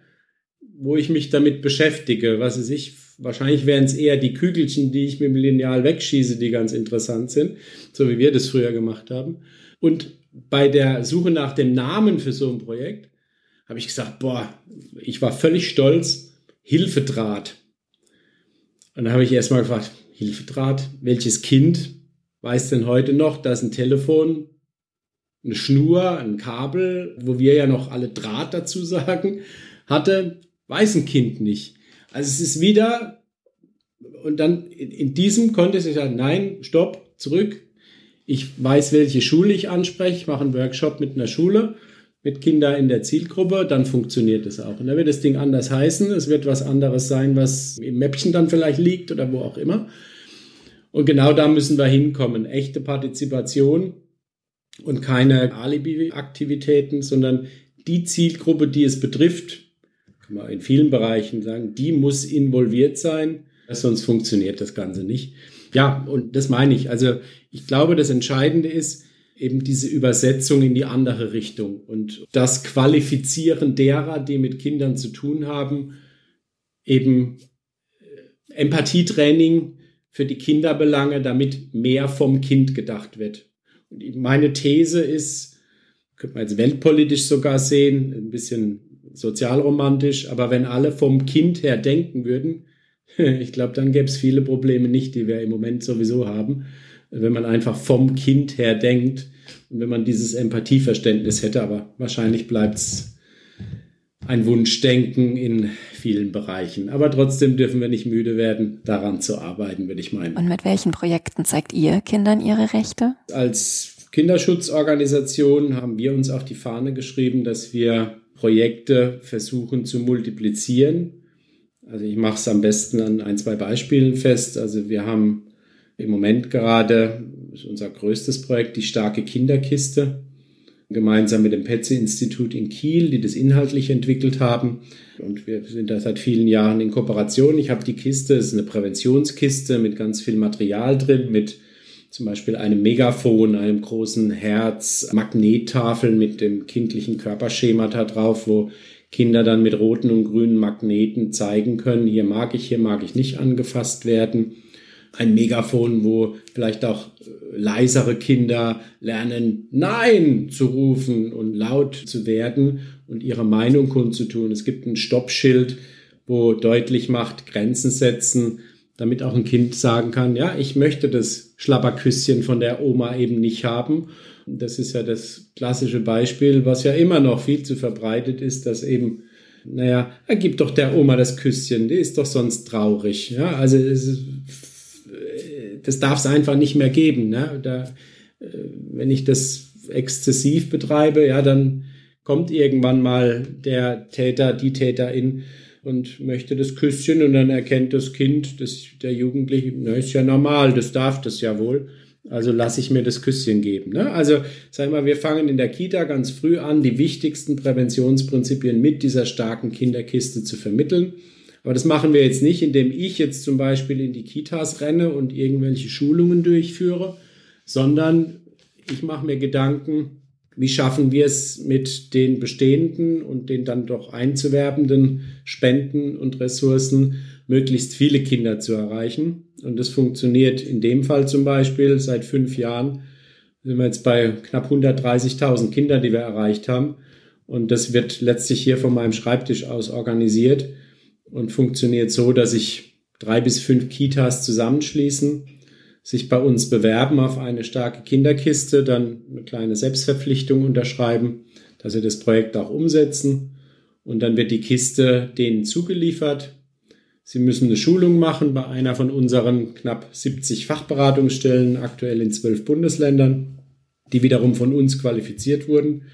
wo ich mich damit beschäftige. Was weiß ich, wahrscheinlich wären es eher die Kügelchen, die ich mit dem Lineal wegschieße, die ganz interessant sind, so wie wir das früher gemacht haben. Und bei der Suche nach dem Namen für so ein Projekt habe ich gesagt, boah, ich war völlig stolz, Hilfedraht. Und dann habe ich erstmal gefragt, Hilfedraht, welches Kind weiß denn heute noch, dass ein Telefon, eine Schnur, ein Kabel, wo wir ja noch alle Draht dazu sagen, hatte, weiß ein Kind nicht. Also es ist wieder, und dann in, diesem Kontext ich sagen, nein, stopp, zurück. Ich weiß, welche Schule ich anspreche, ich mache einen Workshop mit einer Schule mit Kindern in der Zielgruppe, dann funktioniert es auch. Und dann wird das Ding anders heißen, es wird was anderes sein, was im Mäppchen dann vielleicht liegt oder wo auch immer. Und genau da müssen wir hinkommen. Echte Partizipation und keine Alibi-Aktivitäten, sondern die Zielgruppe, die es betrifft, kann man in vielen Bereichen sagen, die muss involviert sein, sonst funktioniert das Ganze nicht. Ja, und das meine ich. Also ich glaube, das Entscheidende ist, eben diese Übersetzung in die andere Richtung und das Qualifizieren derer, die mit Kindern zu tun haben, eben äh, Empathietraining für die Kinderbelange, damit mehr vom Kind gedacht wird. Und meine These ist, könnte man jetzt weltpolitisch sogar sehen, ein bisschen sozialromantisch, aber wenn alle vom Kind her denken würden, ich glaube, dann gäbe es viele Probleme nicht, die wir im Moment sowieso haben wenn man einfach vom Kind her denkt und wenn man dieses Empathieverständnis hätte, aber wahrscheinlich bleibt es ein Wunschdenken in vielen Bereichen. Aber trotzdem dürfen wir nicht müde werden, daran zu arbeiten, würde ich meinen. Und mit welchen Projekten zeigt ihr Kindern ihre Rechte? Als Kinderschutzorganisation haben wir uns auf die Fahne geschrieben, dass wir Projekte versuchen zu multiplizieren. Also ich mache es am besten an ein, zwei Beispielen fest. Also wir haben im Moment gerade unser größtes Projekt die starke Kinderkiste, gemeinsam mit dem Petze-Institut in Kiel, die das inhaltlich entwickelt haben. Und wir sind da seit vielen Jahren in Kooperation. Ich habe die Kiste, es ist eine Präventionskiste mit ganz viel Material drin, mit zum Beispiel einem Megafon, einem großen Herz, Magnettafeln mit dem kindlichen Körperschema da drauf, wo Kinder dann mit roten und grünen Magneten zeigen können, hier mag ich, hier mag ich nicht angefasst werden ein Megafon, wo vielleicht auch äh, leisere Kinder lernen, Nein zu rufen und laut zu werden und ihre Meinung kundzutun. Es gibt ein Stoppschild, wo deutlich macht, Grenzen setzen, damit auch ein Kind sagen kann, ja, ich möchte das Schlapperküsschen von der Oma eben nicht haben. Das ist ja das klassische Beispiel, was ja immer noch viel zu verbreitet ist, dass eben naja, er gibt doch der Oma das Küsschen, die ist doch sonst traurig. Ja, also ist das darf es einfach nicht mehr geben. Ne? Da, äh, wenn ich das exzessiv betreibe, ja, dann kommt irgendwann mal der Täter, die Täterin und möchte das Küsschen und dann erkennt das Kind, das, der Jugendliche, na, ist ja normal, das darf das ja wohl. Also lasse ich mir das Küsschen geben. Ne? Also sag mal, wir fangen in der Kita ganz früh an, die wichtigsten Präventionsprinzipien mit dieser starken Kinderkiste zu vermitteln. Aber das machen wir jetzt nicht, indem ich jetzt zum Beispiel in die Kitas renne und irgendwelche Schulungen durchführe, sondern ich mache mir Gedanken, wie schaffen wir es mit den bestehenden und den dann doch einzuwerbenden Spenden und Ressourcen, möglichst viele Kinder zu erreichen. Und das funktioniert in dem Fall zum Beispiel seit fünf Jahren. Sind wir jetzt bei knapp 130.000 Kindern, die wir erreicht haben. Und das wird letztlich hier von meinem Schreibtisch aus organisiert und funktioniert so, dass sich drei bis fünf Kitas zusammenschließen sich bei uns bewerben auf eine starke Kinderkiste, dann eine kleine Selbstverpflichtung unterschreiben, dass sie das Projekt auch umsetzen. Und dann wird die Kiste denen zugeliefert. Sie müssen eine Schulung machen bei einer von unseren knapp 70 Fachberatungsstellen, aktuell in zwölf Bundesländern, die wiederum von uns qualifiziert wurden.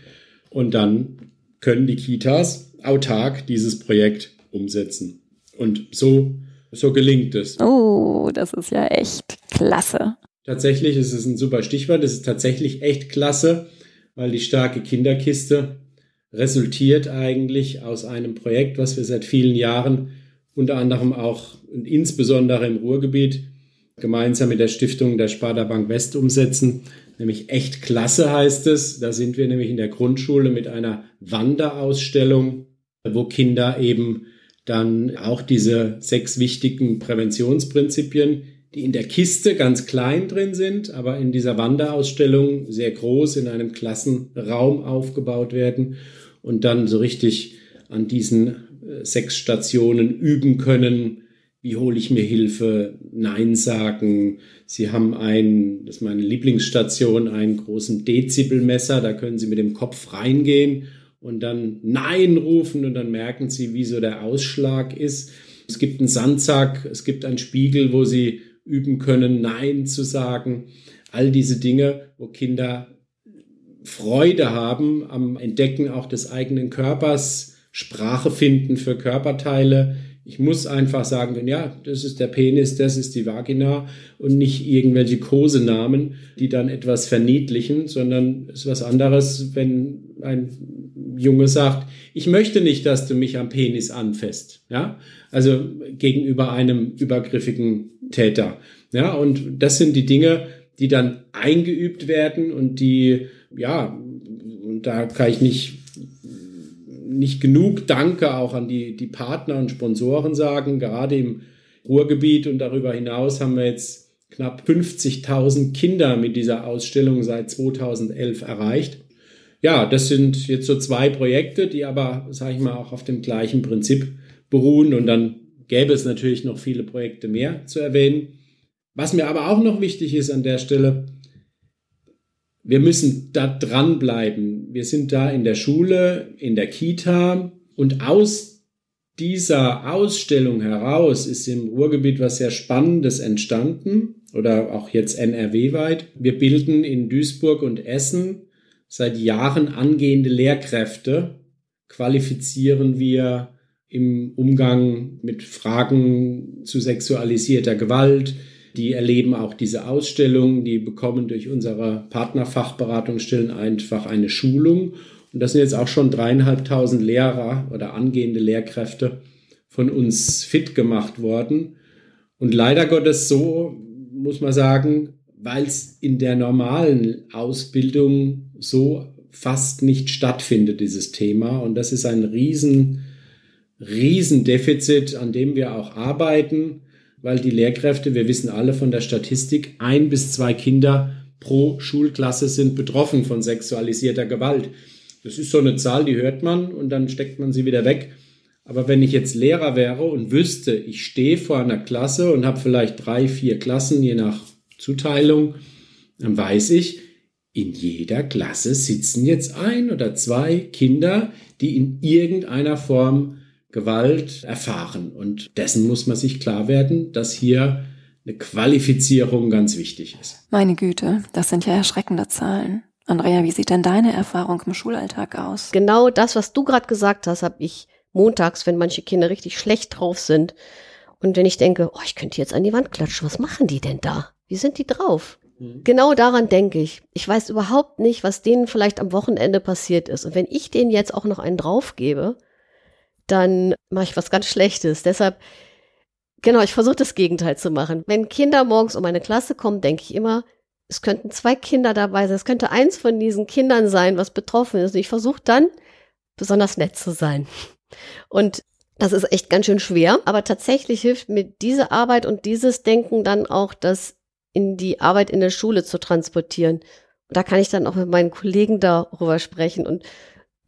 Und dann können die Kitas autark dieses Projekt umsetzen. Und so so gelingt es. Oh, das ist ja echt klasse. Tatsächlich ist es ein super Stichwort. Es ist tatsächlich echt klasse, weil die starke Kinderkiste resultiert eigentlich aus einem Projekt, was wir seit vielen Jahren unter anderem auch und insbesondere im Ruhrgebiet gemeinsam mit der Stiftung der Sparda Bank West umsetzen. Nämlich echt klasse heißt es. Da sind wir nämlich in der Grundschule mit einer Wanderausstellung, wo Kinder eben dann auch diese sechs wichtigen Präventionsprinzipien, die in der Kiste ganz klein drin sind, aber in dieser Wanderausstellung sehr groß in einem Klassenraum aufgebaut werden und dann so richtig an diesen sechs Stationen üben können, wie hole ich mir Hilfe, Nein sagen. Sie haben ein, das ist meine Lieblingsstation, einen großen Dezibelmesser, da können Sie mit dem Kopf reingehen und dann Nein rufen und dann merken sie, wie so der Ausschlag ist. Es gibt einen Sandsack, es gibt einen Spiegel, wo sie üben können, Nein zu sagen. All diese Dinge, wo Kinder Freude haben am Entdecken auch des eigenen Körpers, Sprache finden für Körperteile. Ich muss einfach sagen, ja, das ist der Penis, das ist die Vagina und nicht irgendwelche Kosenamen, die dann etwas verniedlichen, sondern es ist was anderes, wenn ein Junge sagt, ich möchte nicht, dass du mich am Penis anfasst, ja, also gegenüber einem übergriffigen Täter, ja, und das sind die Dinge, die dann eingeübt werden und die, ja, da kann ich nicht nicht genug Danke auch an die, die Partner und Sponsoren sagen. Gerade im Ruhrgebiet und darüber hinaus haben wir jetzt knapp 50.000 Kinder mit dieser Ausstellung seit 2011 erreicht ja, das sind jetzt so zwei Projekte, die aber, sage ich mal, auch auf dem gleichen Prinzip beruhen. Und dann gäbe es natürlich noch viele Projekte mehr zu erwähnen. Was mir aber auch noch wichtig ist an der Stelle, wir müssen da dranbleiben. Wir sind da in der Schule, in der Kita und aus dieser Ausstellung heraus ist im Ruhrgebiet was sehr Spannendes entstanden oder auch jetzt NRW-weit. Wir bilden in Duisburg und Essen seit Jahren angehende Lehrkräfte qualifizieren wir im Umgang mit Fragen zu sexualisierter Gewalt. Die erleben auch diese Ausstellung, die bekommen durch unsere Partnerfachberatungsstellen einfach eine Schulung. Und das sind jetzt auch schon dreieinhalbtausend Lehrer oder angehende Lehrkräfte von uns fit gemacht worden. Und leider Gottes so, muss man sagen, weil es in der normalen Ausbildung so fast nicht stattfindet, dieses Thema. Und das ist ein riesen, riesen Defizit, an dem wir auch arbeiten, weil die Lehrkräfte, wir wissen alle von der Statistik, ein bis zwei Kinder pro Schulklasse sind betroffen von sexualisierter Gewalt. Das ist so eine Zahl, die hört man und dann steckt man sie wieder weg. Aber wenn ich jetzt Lehrer wäre und wüsste, ich stehe vor einer Klasse und habe vielleicht drei, vier Klassen, je nach Zuteilung, dann weiß ich, in jeder Klasse sitzen jetzt ein oder zwei Kinder, die in irgendeiner Form Gewalt erfahren. Und dessen muss man sich klar werden, dass hier eine Qualifizierung ganz wichtig ist. Meine Güte, das sind ja erschreckende Zahlen. Andrea, wie sieht denn deine Erfahrung im Schulalltag aus? Genau das, was du gerade gesagt hast, habe ich montags, wenn manche Kinder richtig schlecht drauf sind. Und wenn ich denke, oh, ich könnte jetzt an die Wand klatschen, was machen die denn da? Wie sind die drauf? Mhm. Genau daran denke ich. Ich weiß überhaupt nicht, was denen vielleicht am Wochenende passiert ist. Und wenn ich denen jetzt auch noch einen draufgebe, dann mache ich was ganz Schlechtes. Deshalb, genau, ich versuche das Gegenteil zu machen. Wenn Kinder morgens um eine Klasse kommen, denke ich immer, es könnten zwei Kinder dabei sein. Es könnte eins von diesen Kindern sein, was betroffen ist. Und ich versuche dann, besonders nett zu sein. Und das ist echt ganz schön schwer. Aber tatsächlich hilft mir diese Arbeit und dieses Denken dann auch, das in die Arbeit in der Schule zu transportieren. Und da kann ich dann auch mit meinen Kollegen darüber sprechen und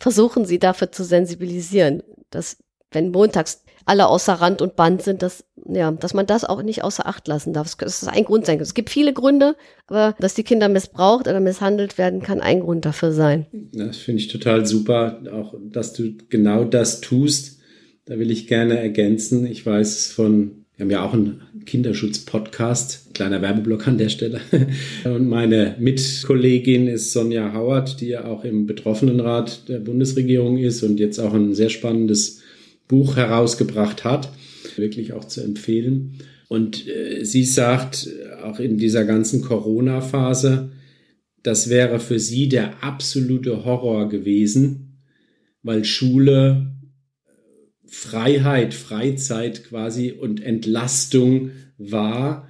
versuchen, sie dafür zu sensibilisieren, dass wenn montags alle außer Rand und Band sind, dass, ja, dass man das auch nicht außer Acht lassen darf. Das ist ein Grund sein. Es gibt viele Gründe, aber dass die Kinder missbraucht oder misshandelt werden, kann ein Grund dafür sein. Das finde ich total super, auch dass du genau das tust. Da will ich gerne ergänzen. Ich weiß von wir haben ja auch einen Kinderschutz-Podcast, kleiner Werbeblock an der Stelle. Und meine Mitkollegin ist Sonja Howard, die ja auch im Betroffenenrat der Bundesregierung ist und jetzt auch ein sehr spannendes Buch herausgebracht hat, wirklich auch zu empfehlen. Und äh, sie sagt, auch in dieser ganzen Corona-Phase, das wäre für sie der absolute Horror gewesen, weil Schule Freiheit, Freizeit quasi und Entlastung war,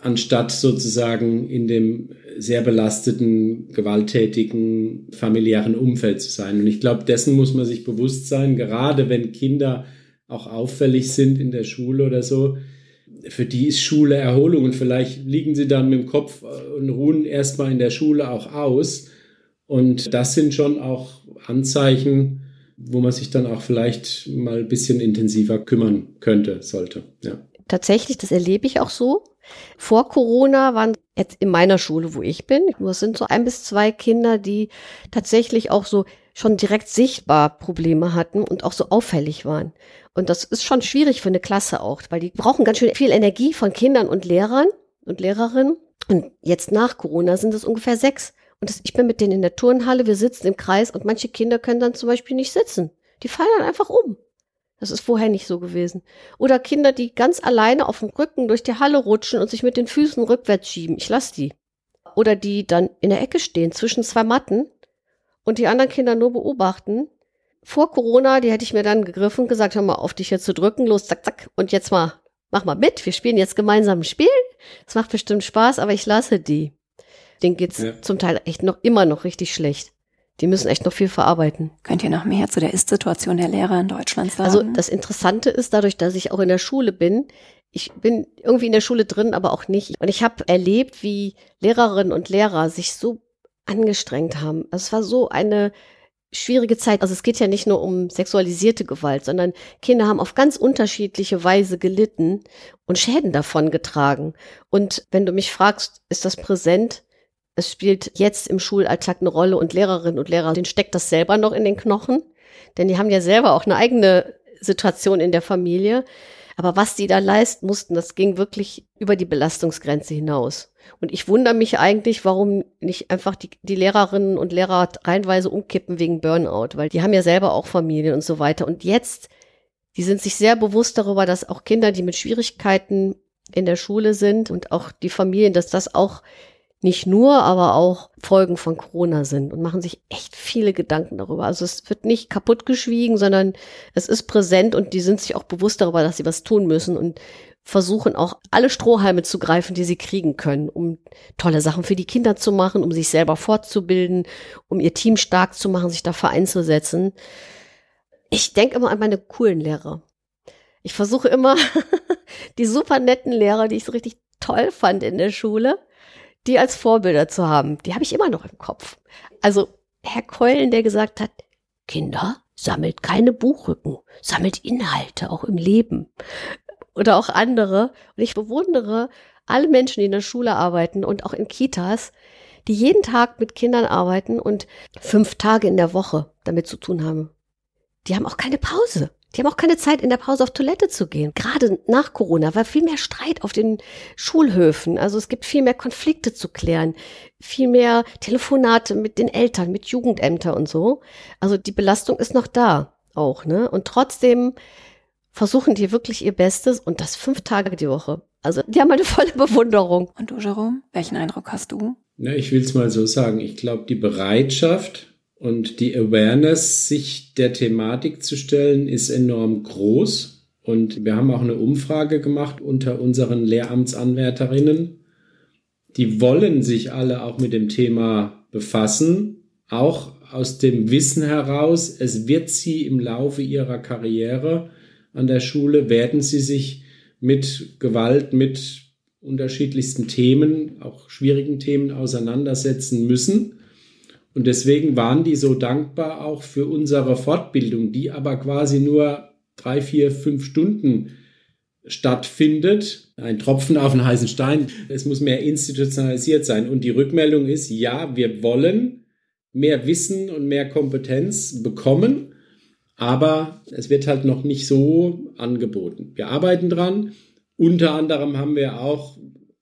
anstatt sozusagen in dem sehr belasteten, gewalttätigen familiären Umfeld zu sein. Und ich glaube, dessen muss man sich bewusst sein, gerade wenn Kinder auch auffällig sind in der Schule oder so. Für die ist Schule Erholung und vielleicht liegen sie dann mit dem Kopf und ruhen erstmal in der Schule auch aus. Und das sind schon auch Anzeichen, wo man sich dann auch vielleicht mal ein bisschen intensiver kümmern könnte, sollte. Ja. Tatsächlich, das erlebe ich auch so. Vor Corona waren jetzt in meiner Schule, wo ich bin, nur sind so ein bis zwei Kinder, die tatsächlich auch so schon direkt sichtbar Probleme hatten und auch so auffällig waren. Und das ist schon schwierig für eine Klasse auch, weil die brauchen ganz schön viel Energie von Kindern und Lehrern und Lehrerinnen. Und jetzt nach Corona sind es ungefähr sechs. Und das, ich bin mit denen in der Turnhalle, wir sitzen im Kreis und manche Kinder können dann zum Beispiel nicht sitzen. Die fallen dann einfach um. Das ist vorher nicht so gewesen. Oder Kinder, die ganz alleine auf dem Rücken durch die Halle rutschen und sich mit den Füßen rückwärts schieben. Ich lass die. Oder die dann in der Ecke stehen zwischen zwei Matten und die anderen Kinder nur beobachten. Vor Corona, die hätte ich mir dann gegriffen, gesagt, hör mal auf, dich jetzt zu drücken, los, zack, zack, und jetzt mal, mach mal mit, wir spielen jetzt gemeinsam ein Spiel. Es macht bestimmt Spaß, aber ich lasse die. Denen geht's ja. zum Teil echt noch immer noch richtig schlecht. Die müssen echt noch viel verarbeiten. Könnt ihr noch mehr zu der Ist-Situation der Lehrer in Deutschland sagen? Also das Interessante ist, dadurch, dass ich auch in der Schule bin, ich bin irgendwie in der Schule drin, aber auch nicht. Und ich habe erlebt, wie Lehrerinnen und Lehrer sich so angestrengt haben. Also es war so eine schwierige Zeit. Also es geht ja nicht nur um sexualisierte Gewalt, sondern Kinder haben auf ganz unterschiedliche Weise gelitten und Schäden davon getragen. Und wenn du mich fragst, ist das präsent? Es spielt jetzt im Schulalltag eine Rolle und Lehrerinnen und Lehrer, denen steckt das selber noch in den Knochen, denn die haben ja selber auch eine eigene Situation in der Familie. Aber was die da leisten mussten, das ging wirklich über die Belastungsgrenze hinaus. Und ich wundere mich eigentlich, warum nicht einfach die, die Lehrerinnen und Lehrer reihenweise umkippen wegen Burnout, weil die haben ja selber auch Familien und so weiter. Und jetzt, die sind sich sehr bewusst darüber, dass auch Kinder, die mit Schwierigkeiten in der Schule sind und auch die Familien, dass das auch nicht nur, aber auch Folgen von Corona sind und machen sich echt viele Gedanken darüber. Also es wird nicht kaputt geschwiegen, sondern es ist präsent und die sind sich auch bewusst darüber, dass sie was tun müssen und versuchen auch alle Strohhalme zu greifen, die sie kriegen können, um tolle Sachen für die Kinder zu machen, um sich selber fortzubilden, um ihr Team stark zu machen, sich dafür einzusetzen. Ich denke immer an meine coolen Lehrer. Ich versuche immer die super netten Lehrer, die ich so richtig toll fand in der Schule, die als Vorbilder zu haben, die habe ich immer noch im Kopf. Also Herr Keulen, der gesagt hat, Kinder, sammelt keine Buchrücken, sammelt Inhalte auch im Leben. Oder auch andere. Und ich bewundere alle Menschen, die in der Schule arbeiten und auch in Kitas, die jeden Tag mit Kindern arbeiten und fünf Tage in der Woche damit zu tun haben. Die haben auch keine Pause. Die haben auch keine Zeit, in der Pause auf Toilette zu gehen. Gerade nach Corona war viel mehr Streit auf den Schulhöfen. Also es gibt viel mehr Konflikte zu klären, viel mehr Telefonate mit den Eltern, mit Jugendämter und so. Also die Belastung ist noch da. auch, ne? Und trotzdem versuchen die wirklich ihr Bestes und das fünf Tage die Woche. Also die haben eine volle Bewunderung. Und du, Jerome, welchen Eindruck hast du? Na, ich will es mal so sagen. Ich glaube, die Bereitschaft und die Awareness, sich der Thematik zu stellen, ist enorm groß. Und wir haben auch eine Umfrage gemacht unter unseren Lehramtsanwärterinnen. Die wollen sich alle auch mit dem Thema befassen, auch aus dem Wissen heraus, es wird sie im Laufe ihrer Karriere an der Schule, werden sie sich mit Gewalt, mit unterschiedlichsten Themen, auch schwierigen Themen auseinandersetzen müssen. Und deswegen waren die so dankbar auch für unsere Fortbildung, die aber quasi nur drei, vier, fünf Stunden stattfindet. Ein Tropfen auf einen heißen Stein. Es muss mehr institutionalisiert sein. Und die Rückmeldung ist, ja, wir wollen mehr Wissen und mehr Kompetenz bekommen, aber es wird halt noch nicht so angeboten. Wir arbeiten dran. Unter anderem haben wir auch,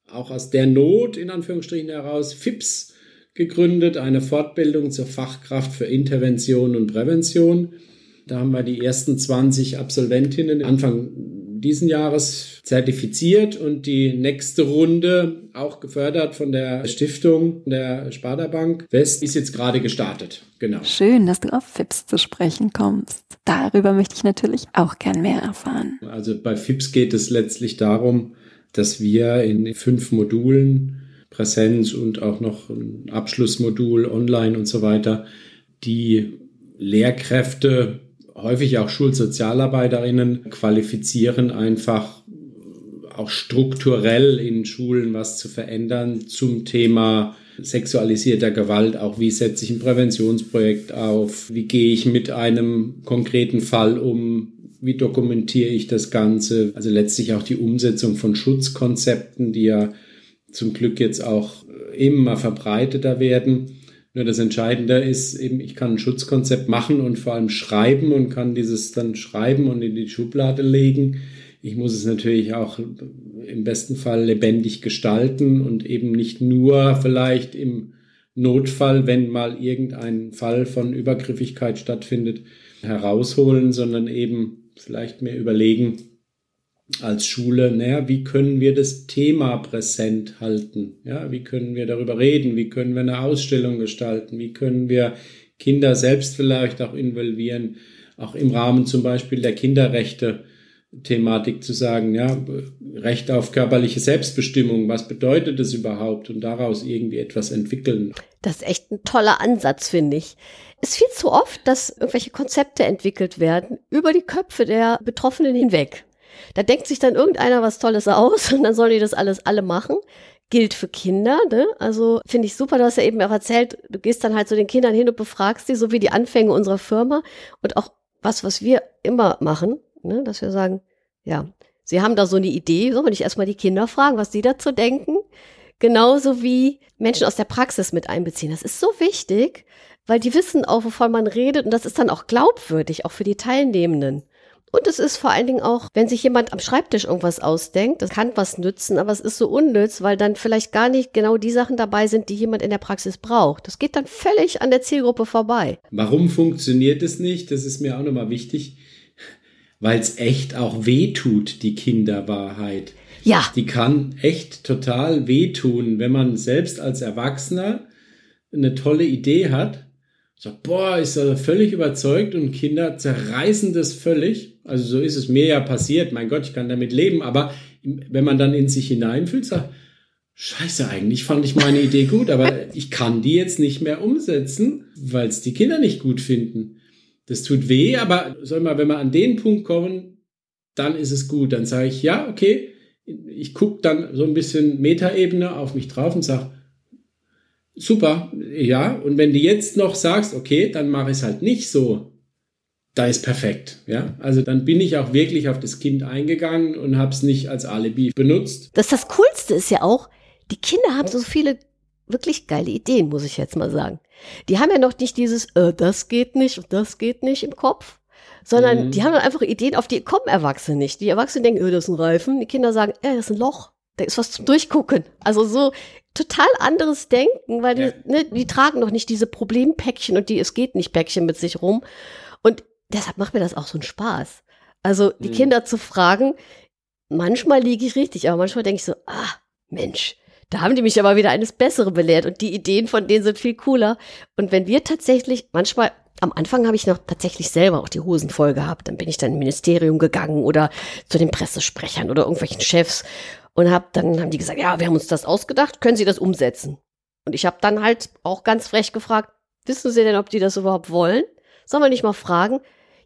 auch aus der Not in Anführungsstrichen heraus FIPS gegründet, eine Fortbildung zur Fachkraft für Intervention und Prävention. Da haben wir die ersten 20 Absolventinnen Anfang diesen Jahres zertifiziert und die nächste Runde, auch gefördert von der Stiftung der Sparda Bank West, ist jetzt gerade gestartet. Genau. Schön, dass du auf FIPS zu sprechen kommst. Darüber möchte ich natürlich auch gern mehr erfahren. Also bei FIPS geht es letztlich darum, dass wir in fünf Modulen Präsenz und auch noch ein Abschlussmodul online und so weiter, die Lehrkräfte häufig auch Schulsozialarbeiterinnen qualifizieren, einfach auch strukturell in Schulen was zu verändern zum Thema sexualisierter Gewalt. Auch wie setze ich ein Präventionsprojekt auf? Wie gehe ich mit einem konkreten Fall um? Wie dokumentiere ich das Ganze? Also letztlich auch die Umsetzung von Schutzkonzepten, die ja zum Glück jetzt auch immer verbreiteter werden nur das Entscheidende ist eben, ich kann ein Schutzkonzept machen und vor allem schreiben und kann dieses dann schreiben und in die Schublade legen. Ich muss es natürlich auch im besten Fall lebendig gestalten und eben nicht nur vielleicht im Notfall, wenn mal irgendein Fall von Übergriffigkeit stattfindet, herausholen, sondern eben vielleicht mir überlegen, als Schule, naja, wie können wir das Thema präsent halten? Ja, wie können wir darüber reden? Wie können wir eine Ausstellung gestalten? Wie können wir Kinder selbst vielleicht auch involvieren? Auch im Rahmen zum Beispiel der Kinderrechte Thematik zu sagen, ja, Recht auf körperliche Selbstbestimmung, was bedeutet das überhaupt? Und daraus irgendwie etwas entwickeln. Das ist echt ein toller Ansatz, finde ich. Es ist viel zu oft, dass irgendwelche Konzepte entwickelt werden über die Köpfe der Betroffenen hinweg. Da denkt sich dann irgendeiner was Tolles aus und dann sollen die das alles alle machen. Gilt für Kinder, ne? Also finde ich super, du hast ja eben auch erzählt, du gehst dann halt zu den Kindern hin und befragst die, so wie die Anfänge unserer Firma und auch was, was wir immer machen, ne? dass wir sagen, ja, sie haben da so eine Idee, sollen wir nicht erstmal die Kinder fragen, was die dazu denken? Genauso wie Menschen aus der Praxis mit einbeziehen. Das ist so wichtig, weil die wissen auch, wovon man redet und das ist dann auch glaubwürdig, auch für die Teilnehmenden. Und es ist vor allen Dingen auch, wenn sich jemand am Schreibtisch irgendwas ausdenkt, das kann was nützen, aber es ist so unnütz, weil dann vielleicht gar nicht genau die Sachen dabei sind, die jemand in der Praxis braucht. Das geht dann völlig an der Zielgruppe vorbei. Warum funktioniert es nicht? Das ist mir auch nochmal wichtig, weil es echt auch wehtut, die Kinderwahrheit. Ja. Die kann echt total wehtun, wenn man selbst als Erwachsener eine tolle Idee hat so, boah, ist er völlig überzeugt und Kinder zerreißen das völlig. Also so ist es mir ja passiert. Mein Gott, ich kann damit leben. Aber wenn man dann in sich hineinfühlt, sagt, Scheiße, eigentlich fand ich meine Idee gut, aber ich kann die jetzt nicht mehr umsetzen, weil es die Kinder nicht gut finden. Das tut weh, aber soll mal, wenn wir an den Punkt kommen, dann ist es gut. Dann sage ich, ja, okay, ich gucke dann so ein bisschen Metaebene auf mich drauf und sage, super, ja. Und wenn du jetzt noch sagst, okay, dann mache ich es halt nicht so, da ist perfekt, ja. Also dann bin ich auch wirklich auf das Kind eingegangen und habe es nicht als Alibi benutzt. Das das Coolste ist ja auch, die Kinder haben so viele wirklich geile Ideen, muss ich jetzt mal sagen. Die haben ja noch nicht dieses, äh, das geht nicht und das geht nicht im Kopf, sondern mhm. die haben einfach Ideen, auf die kommen Erwachsene nicht. Die Erwachsenen denken, äh, das ist ein Reifen. Die Kinder sagen, äh, das ist ein Loch. Da ist was zum Durchgucken. Also so total anderes Denken, weil ja. die, ne, die tragen noch nicht diese Problempäckchen und die es geht nicht Päckchen mit sich rum. Deshalb macht mir das auch so einen Spaß. Also die mhm. Kinder zu fragen, manchmal liege ich richtig, aber manchmal denke ich so, ah, Mensch, da haben die mich aber wieder eines Besseren belehrt und die Ideen von denen sind viel cooler. Und wenn wir tatsächlich, manchmal, am Anfang habe ich noch tatsächlich selber auch die Hosen voll gehabt, dann bin ich dann im Ministerium gegangen oder zu den Pressesprechern oder irgendwelchen Chefs und hab, dann haben die gesagt, ja, wir haben uns das ausgedacht, können Sie das umsetzen? Und ich habe dann halt auch ganz frech gefragt, wissen Sie denn, ob die das überhaupt wollen? Sollen wir nicht mal fragen?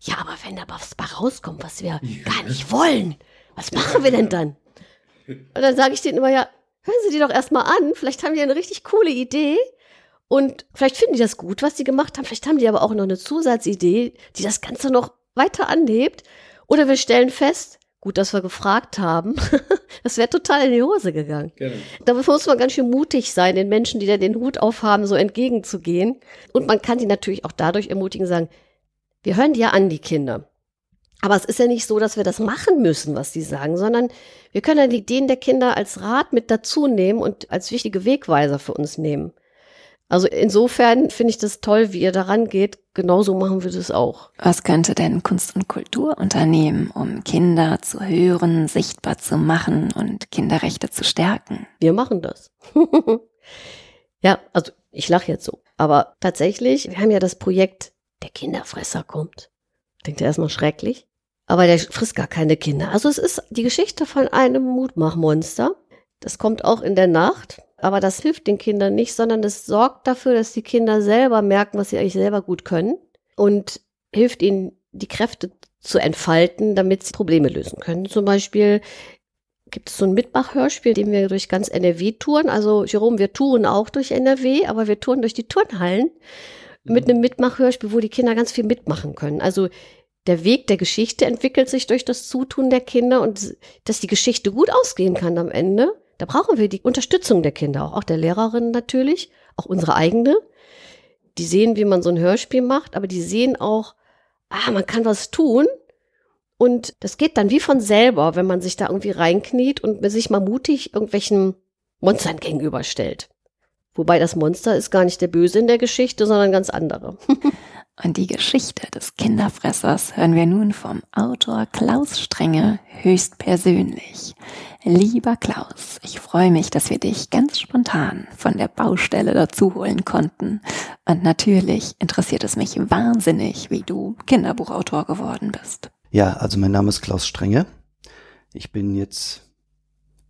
Ja, aber wenn da was bei rauskommt, was wir gar nicht wollen, was machen wir denn dann? Und dann sage ich denen immer, ja, hören Sie die doch erstmal an, vielleicht haben die eine richtig coole Idee und vielleicht finden die das gut, was die gemacht haben, vielleicht haben die aber auch noch eine Zusatzidee, die das Ganze noch weiter anhebt. Oder wir stellen fest, gut, dass wir gefragt haben, das wäre total in die Hose gegangen. Genau. Da muss man ganz schön mutig sein, den Menschen, die da den Hut aufhaben, so entgegenzugehen. Und man kann die natürlich auch dadurch ermutigen, sagen, wir hören die ja an, die Kinder. Aber es ist ja nicht so, dass wir das machen müssen, was die sagen, sondern wir können ja die Ideen der Kinder als Rat mit dazu nehmen und als wichtige Wegweiser für uns nehmen. Also insofern finde ich das toll, wie ihr daran geht. Genauso machen wir das auch. Was könnte denn Kunst und Kultur unternehmen, um Kinder zu hören, sichtbar zu machen und Kinderrechte zu stärken? Wir machen das. ja, also ich lache jetzt so. Aber tatsächlich, wir haben ja das Projekt Der Kinderfresser kommt. Denkt ihr erstmal schrecklich? Aber der frisst gar keine Kinder. Also es ist die Geschichte von einem Mutmachmonster. Das kommt auch in der Nacht. Aber das hilft den Kindern nicht, sondern es sorgt dafür, dass die Kinder selber merken, was sie eigentlich selber gut können und hilft ihnen, die Kräfte zu entfalten, damit sie Probleme lösen können. Zum Beispiel gibt es so ein Mitmachhörspiel, den wir durch ganz NRW touren. Also Jerome, wir touren auch durch NRW, aber wir touren durch die Turnhallen mit einem Mitmachhörspiel, wo die Kinder ganz viel mitmachen können. Also der Weg der Geschichte entwickelt sich durch das Zutun der Kinder und dass die Geschichte gut ausgehen kann am Ende, da brauchen wir die Unterstützung der Kinder, auch, auch der Lehrerinnen natürlich, auch unsere eigene. Die sehen, wie man so ein Hörspiel macht, aber die sehen auch, ah, man kann was tun. Und das geht dann wie von selber, wenn man sich da irgendwie reinkniet und sich mal mutig irgendwelchen Monstern gegenüberstellt. Wobei das Monster ist gar nicht der Böse in der Geschichte, sondern ganz andere. Und die Geschichte des Kinderfressers hören wir nun vom Autor Klaus Strenge höchstpersönlich. Lieber Klaus, ich freue mich, dass wir dich ganz spontan von der Baustelle dazu holen konnten. Und natürlich interessiert es mich wahnsinnig, wie du Kinderbuchautor geworden bist. Ja, also mein Name ist Klaus Strenge. Ich bin jetzt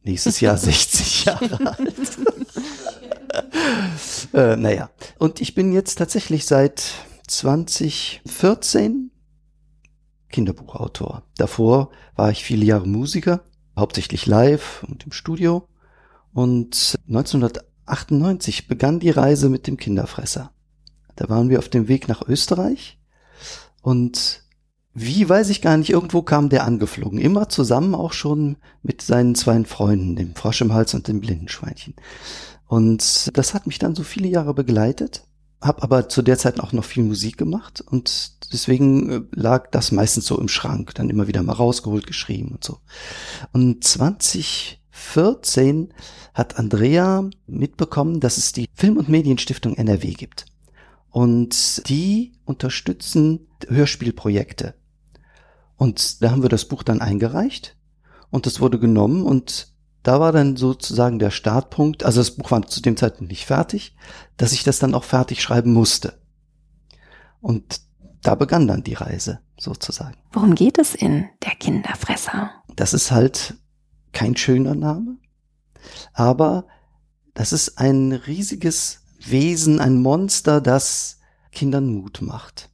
nächstes Jahr 60 Jahre alt. Äh, naja, und ich bin jetzt tatsächlich seit 2014 Kinderbuchautor. Davor war ich viele Jahre Musiker, hauptsächlich live und im Studio. Und 1998 begann die Reise mit dem Kinderfresser. Da waren wir auf dem Weg nach Österreich und wie weiß ich gar nicht, irgendwo kam der angeflogen. Immer zusammen auch schon mit seinen zwei Freunden, dem Frosch im Hals und dem Blindenschweinchen. Und das hat mich dann so viele Jahre begleitet habe aber zu der Zeit auch noch viel Musik gemacht und deswegen äh, lag das meistens so im Schrank, dann immer wieder mal rausgeholt, geschrieben und so. Und 2014 hat Andrea mitbekommen, dass es die Film- und Medienstiftung NRW gibt. Und die unterstützen Hörspielprojekte. Und da haben wir das Buch dann eingereicht und das wurde genommen und da war dann sozusagen der Startpunkt, also das Buch war zu dem Zeitpunkt nicht fertig, dass ich das dann auch fertig schreiben musste. Und da begann dann die Reise sozusagen. Worum geht es in Der Kinderfresser? Das ist halt kein schöner Name, aber das ist ein riesiges Wesen, ein Monster, das Kindern Mut macht.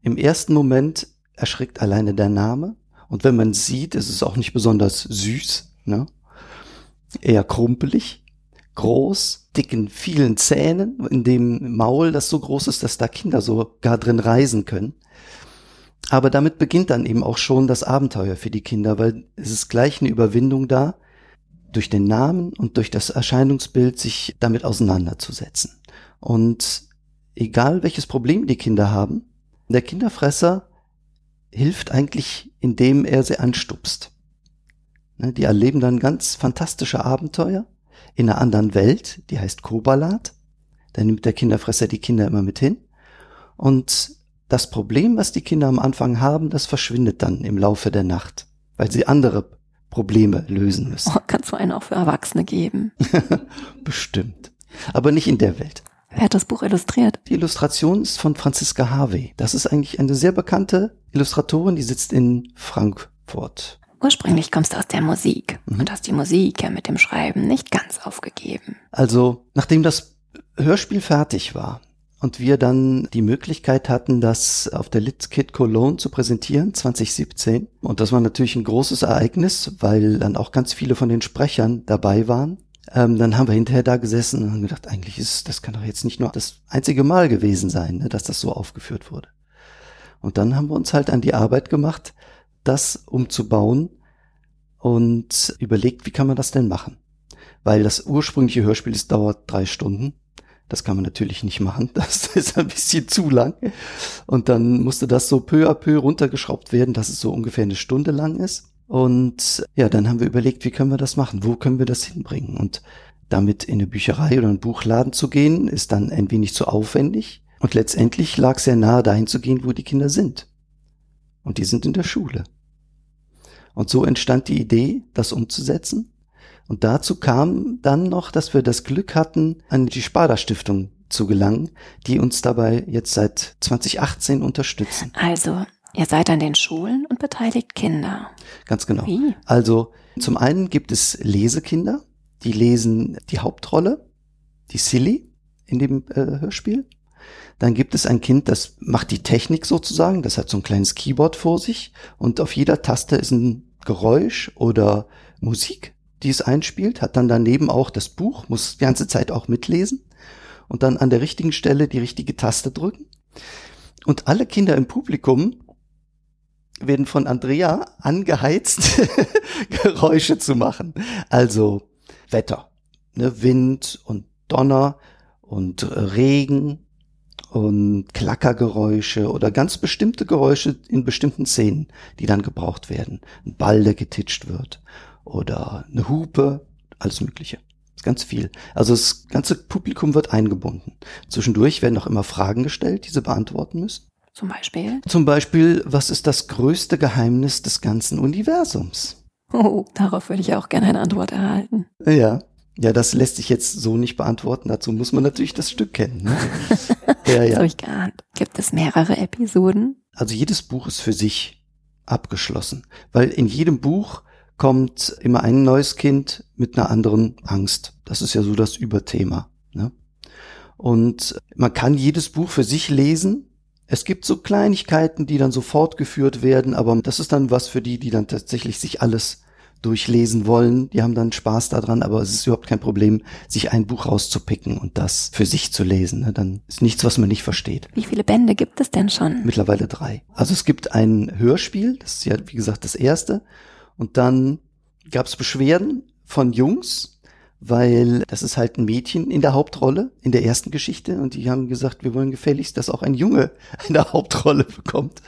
Im ersten Moment erschrickt alleine der Name und wenn man sieht, ist es auch nicht besonders süß. Ne? Eher krumpelig, groß, dicken, vielen Zähnen, in dem Maul, das so groß ist, dass da Kinder sogar drin reisen können. Aber damit beginnt dann eben auch schon das Abenteuer für die Kinder, weil es ist gleich eine Überwindung da, durch den Namen und durch das Erscheinungsbild sich damit auseinanderzusetzen. Und egal welches Problem die Kinder haben, der Kinderfresser hilft eigentlich, indem er sie anstupst. Ne, die erleben dann ganz fantastische Abenteuer in einer anderen Welt, die heißt Kobalat. Da nimmt der Kinderfresser die Kinder immer mit hin. Und das Problem, was die Kinder am Anfang haben, das verschwindet dann im Laufe der Nacht, weil sie andere Probleme lösen müssen. Oh, kannst du einen auch für Erwachsene geben? Bestimmt. Aber nicht in der Welt. Wer hat das Buch illustriert? Die Illustration ist von Franziska Harvey. Das ist eigentlich eine sehr bekannte Illustratorin, die sitzt in Frankfurt. Ursprünglich kommst du aus der Musik mhm. und hast die Musik ja mit dem Schreiben nicht ganz aufgegeben. Also, nachdem das Hörspiel fertig war, und wir dann die Möglichkeit hatten, das auf der LitKit Cologne zu präsentieren, 2017. Und das war natürlich ein großes Ereignis, weil dann auch ganz viele von den Sprechern dabei waren. Ähm, dann haben wir hinterher da gesessen und haben gedacht, eigentlich ist, das kann doch jetzt nicht nur das einzige Mal gewesen sein, ne, dass das so aufgeführt wurde. Und dann haben wir uns halt an die Arbeit gemacht, das umzubauen und überlegt, wie kann man das denn machen? Weil das ursprüngliche Hörspiel, es dauert drei Stunden das kann man natürlich nicht machen. Das ist ein bisschen zu lang. Und dann musste das so peu à peu runtergeschraubt werden, dass es so ungefähr eine Stunde lang ist. Und ja, dann haben wir überlegt, wie können wir das machen? Wo können wir das hinbringen? Und damit in eine Bücherei oder einen Buchladen zu gehen, ist dann ein wenig zu aufwendig. Und letztendlich lag es sehr nahe, dahin zu gehen, wo die Kinder sind. Und die sind in der Schule. Und so entstand die Idee, das umzusetzen. Und dazu kam dann noch, dass wir das Glück hatten, an die Sparda Stiftung zu gelangen, die uns dabei jetzt seit 2018 unterstützen. Also, ihr seid an den Schulen und beteiligt Kinder. Ganz genau. Wie? Also, zum einen gibt es Lesekinder, die lesen die Hauptrolle, die Silly in dem äh, Hörspiel. Dann gibt es ein Kind, das macht die Technik sozusagen, das hat so ein kleines Keyboard vor sich und auf jeder Taste ist ein Geräusch oder Musik die es einspielt, hat dann daneben auch das Buch, muss die ganze Zeit auch mitlesen und dann an der richtigen Stelle die richtige Taste drücken. Und alle Kinder im Publikum werden von Andrea angeheizt, Geräusche zu machen. Also Wetter, ne, Wind und Donner und Regen und Klackergeräusche oder ganz bestimmte Geräusche in bestimmten Szenen, die dann gebraucht werden. Ein Ball, der getitscht wird oder eine Hupe, alles Mögliche. Ganz viel. Also das ganze Publikum wird eingebunden. Zwischendurch werden auch immer Fragen gestellt, die sie beantworten müssen. Zum Beispiel? Zum Beispiel, was ist das größte Geheimnis des ganzen Universums? Oh, darauf würde ich auch gerne eine Antwort erhalten. Ja. Ja, das lässt sich jetzt so nicht beantworten. Dazu muss man natürlich das Stück kennen. Ne? ja, ja. Das habe ich geahnt. Gibt es mehrere Episoden? Also jedes Buch ist für sich abgeschlossen, weil in jedem Buch kommt immer ein neues Kind mit einer anderen Angst. Das ist ja so das Überthema. Ne? Und man kann jedes Buch für sich lesen. Es gibt so Kleinigkeiten, die dann so fortgeführt werden, aber das ist dann was für die, die dann tatsächlich sich alles durchlesen wollen. Die haben dann Spaß daran, aber es ist überhaupt kein Problem, sich ein Buch rauszupicken und das für sich zu lesen. Ne? Dann ist nichts, was man nicht versteht. Wie viele Bände gibt es denn schon? Mittlerweile drei. Also es gibt ein Hörspiel, das ist ja, wie gesagt, das erste. Und dann gab es Beschwerden von Jungs, weil das ist halt ein Mädchen in der Hauptrolle in der ersten Geschichte und die haben gesagt, wir wollen gefälligst, dass auch ein Junge eine Hauptrolle bekommt.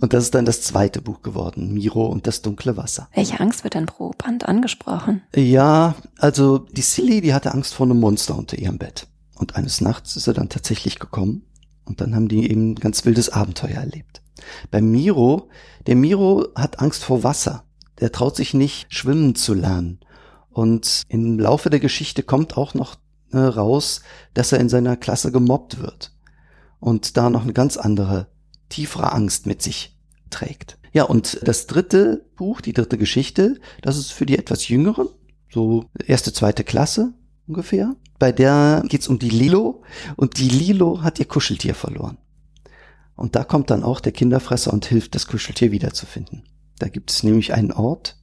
Und das ist dann das zweite Buch geworden, Miro und das dunkle Wasser. Welche Angst wird denn pro Band angesprochen? Ja, also die Silly, die hatte Angst vor einem Monster unter ihrem Bett. Und eines Nachts ist er dann tatsächlich gekommen und dann haben die eben ein ganz wildes Abenteuer erlebt. Bei Miro, der Miro hat Angst vor Wasser der traut sich nicht, schwimmen zu lernen. Und im Laufe der Geschichte kommt auch noch äh, raus, dass er in seiner Klasse gemobbt wird. Und da noch eine ganz andere, tiefere Angst mit sich trägt. Ja, und das dritte Buch, die dritte Geschichte, das ist für die etwas jüngeren, so erste, zweite Klasse ungefähr. Bei der geht's um die Lilo und die Lilo hat ihr Kuscheltier verloren. Und da kommt dann auch der Kinderfresser und hilft, das Kuscheltier wiederzufinden. Da gibt es nämlich einen Ort,